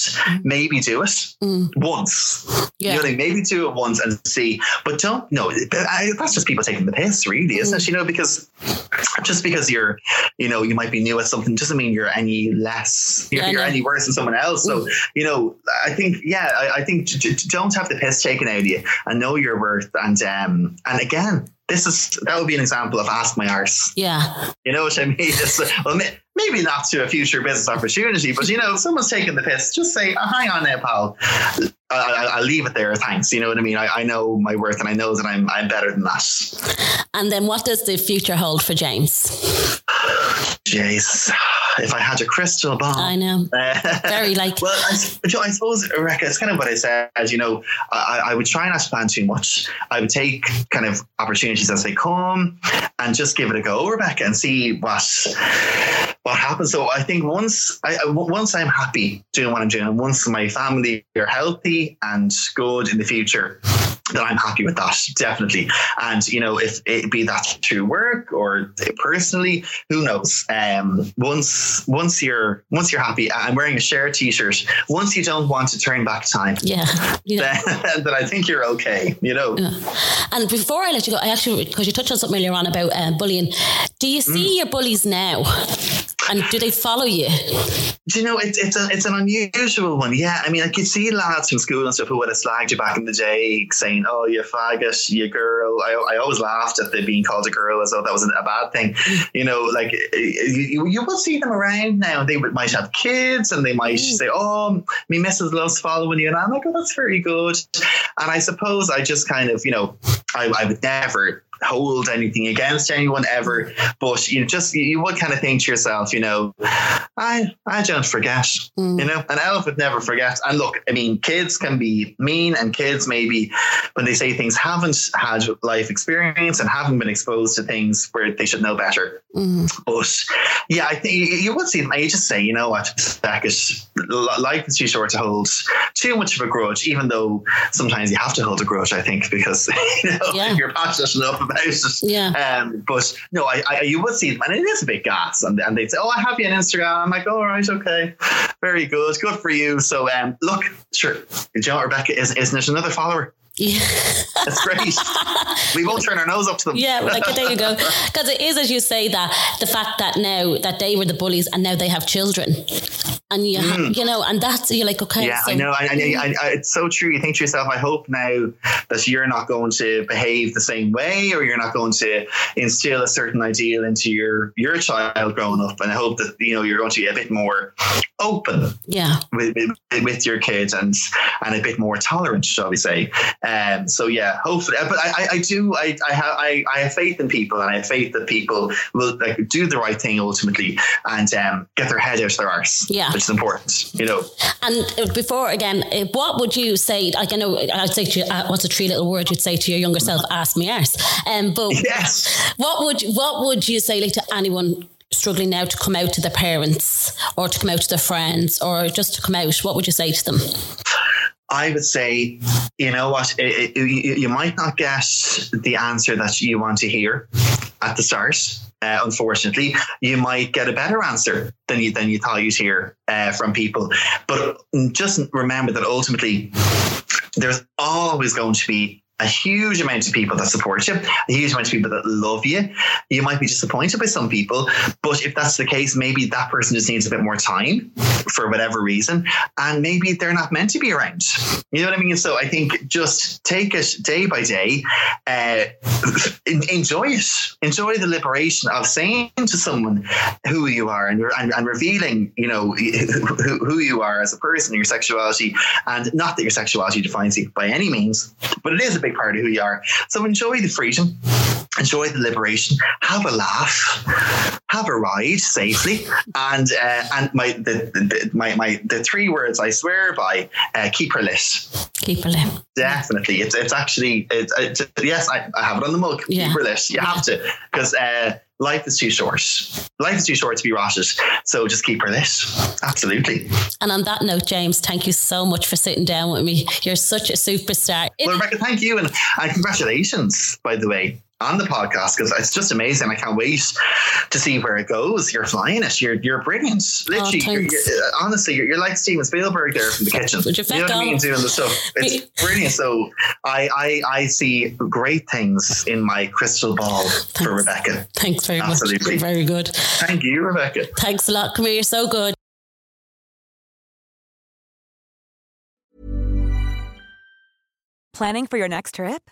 maybe do it mm. once. Yeah. You know, I maybe do it once and see. But don't no, that's just people taking the piss, really, isn't mm. it? You know, because just because you're, you know, you might be new at something doesn't mean you're any less, you're, yeah, you're any worse than someone else. So, mm. you know, I think, yeah, I, I think don't have the piss taken out of you and know your worth. And um, and again, this is that would be an example of ask my arse. Yeah. You know what I mean? *laughs* It's, well, maybe not to a future business opportunity, but you know, if someone's taking the piss, just say, oh, "Hang on, there, pal. I, will leave it there. Thanks. You know what I mean? I, I know my worth, and I know that I'm I'm better than that." And then, what does the future hold for James? James if I had a crystal ball. I know. *laughs* Very like. well, I, I suppose, Rebecca, it's kind of what I said. You know, I, I would try not to plan too much. I would take kind of opportunities as they come and just give it a go, Rebecca, and see what what happens. So I think once I once I'm happy doing what I'm doing, once my family are healthy and good in the future, that I'm happy with that, definitely. And, you know, if it be that through work or personally, who knows? Um, once once you're once you're happy, I'm wearing a Cher t-shirt. Once you don't want to turn back time, yeah, *laughs* yeah. Then, then I think you're okay, you know. Yeah. And before I let you go, I actually because you touched on something earlier on about uh, bullying. Do you see mm. your bullies now? And do they follow you? Do you know it's it's a, it's an unusual one? Yeah, I mean, I could see lads from school and stuff who would have slagged you back in the day, saying, "Oh, you faggot, you girl." I, I always laughed at the being called a girl as though that was a bad thing. You know, like you, you will see them around now. They might have kids and they might mm. say, "Oh, me Mrs. loves following you," and I'm like, "Oh, that's very good." And I suppose I just kind of, you know, I, I would never hold anything against anyone ever, but you just you would kind of think to yourself, you know, I I don't forget, mm. you know, an elephant never forgets. And look, I mean, kids can be mean, and kids maybe when they say things haven't had life experience and haven't been exposed to things where they should know better. Mm. But yeah, I think you would see them. You just say, you know what, Beckett, life is too short to hold too much of a grudge, even though sometimes you have to hold a grudge. I think because *laughs* you know yeah. you're passionate enough about it. Yeah. Um, but no, I, I, you would see them, and it is a bit gas, and, and they'd say, "Oh, I have you on Instagram." I'm like, "All right, okay, very good, good for you." So, um, look, sure, you know, Rebecca is, isn't it another follower? Yeah. That's great. we both turn our nose up to them. Yeah, like there you go. Because it is, as you say, that the fact that now that they were the bullies and now they have children and you, mm. you know, and that's you're like, okay, yeah, so, I know, I, I, I, it's so true. You think to yourself, I hope now that you're not going to behave the same way, or you're not going to instill a certain ideal into your your child growing up, and I hope that you know you're going to be a bit more open, yeah, with, with, with your kids and and a bit more tolerant, shall we say? Um, so yeah, hopefully, but I, I do, I, I have, I, I have faith in people, and I have faith that people will like do the right thing ultimately and um, get their head out of their arse. Yeah is important, you know. And before again, eh, what would you say? Like I know I'd say to you, uh, what's a three little word you'd say to your younger self? Ask me arse. Um, but yes, what would what would you say like to anyone? struggling now to come out to their parents or to come out to their friends or just to come out what would you say to them I would say, you know what, it, it, you, you might not get the answer that you want to hear, at the start. Uh, unfortunately, you might get a better answer than you than you thought you'd hear uh, from people. But just remember that ultimately, there's always going to be a huge amount of people that support you, a huge amount of people that love you. You might be disappointed by some people, but if that's the case, maybe that person just needs a bit more time for whatever reason, and maybe they're not meant to be around. You know what I mean? So I think just take it day by day, uh, enjoy it, enjoy the liberation of saying to someone who you are and, and, and revealing, you know, who, who you are as a person, your sexuality, and not that your sexuality defines you by any means, but it is a big part of who you are. So enjoy the freedom, enjoy the liberation, have a laugh, have a ride safely, and uh, and my the, the, my my the three words I swear by: uh, keep her lit. Keep her lit. Definitely, it's it's actually it's, it's yes, I, I have it on the mug. Yeah. Keep her lit. You have to because. Uh, life is too short. Life is too short to be rotted. So just keep her lit. Absolutely. And on that note, James, thank you so much for sitting down with me. You're such a superstar. Well, Rebecca, thank you. And, and congratulations, by the way, on the podcast because it's just amazing. I can't wait to see where it goes. You're flying it. You're you're brilliant. Oh, Literally, Oh, you're, you're, uh, honestly, you're, you're like Steven Spielberg there from the kitchen. You you know what I mean? off? Doing the stuff. It's *laughs* brilliant. So I, I I see great things in my crystal ball for Rebecca. Thanks very much. Absolutely. much. Very good. Thank you, Rebecca. Thanks a lot. Come here. You're so good. Planning for your next trip?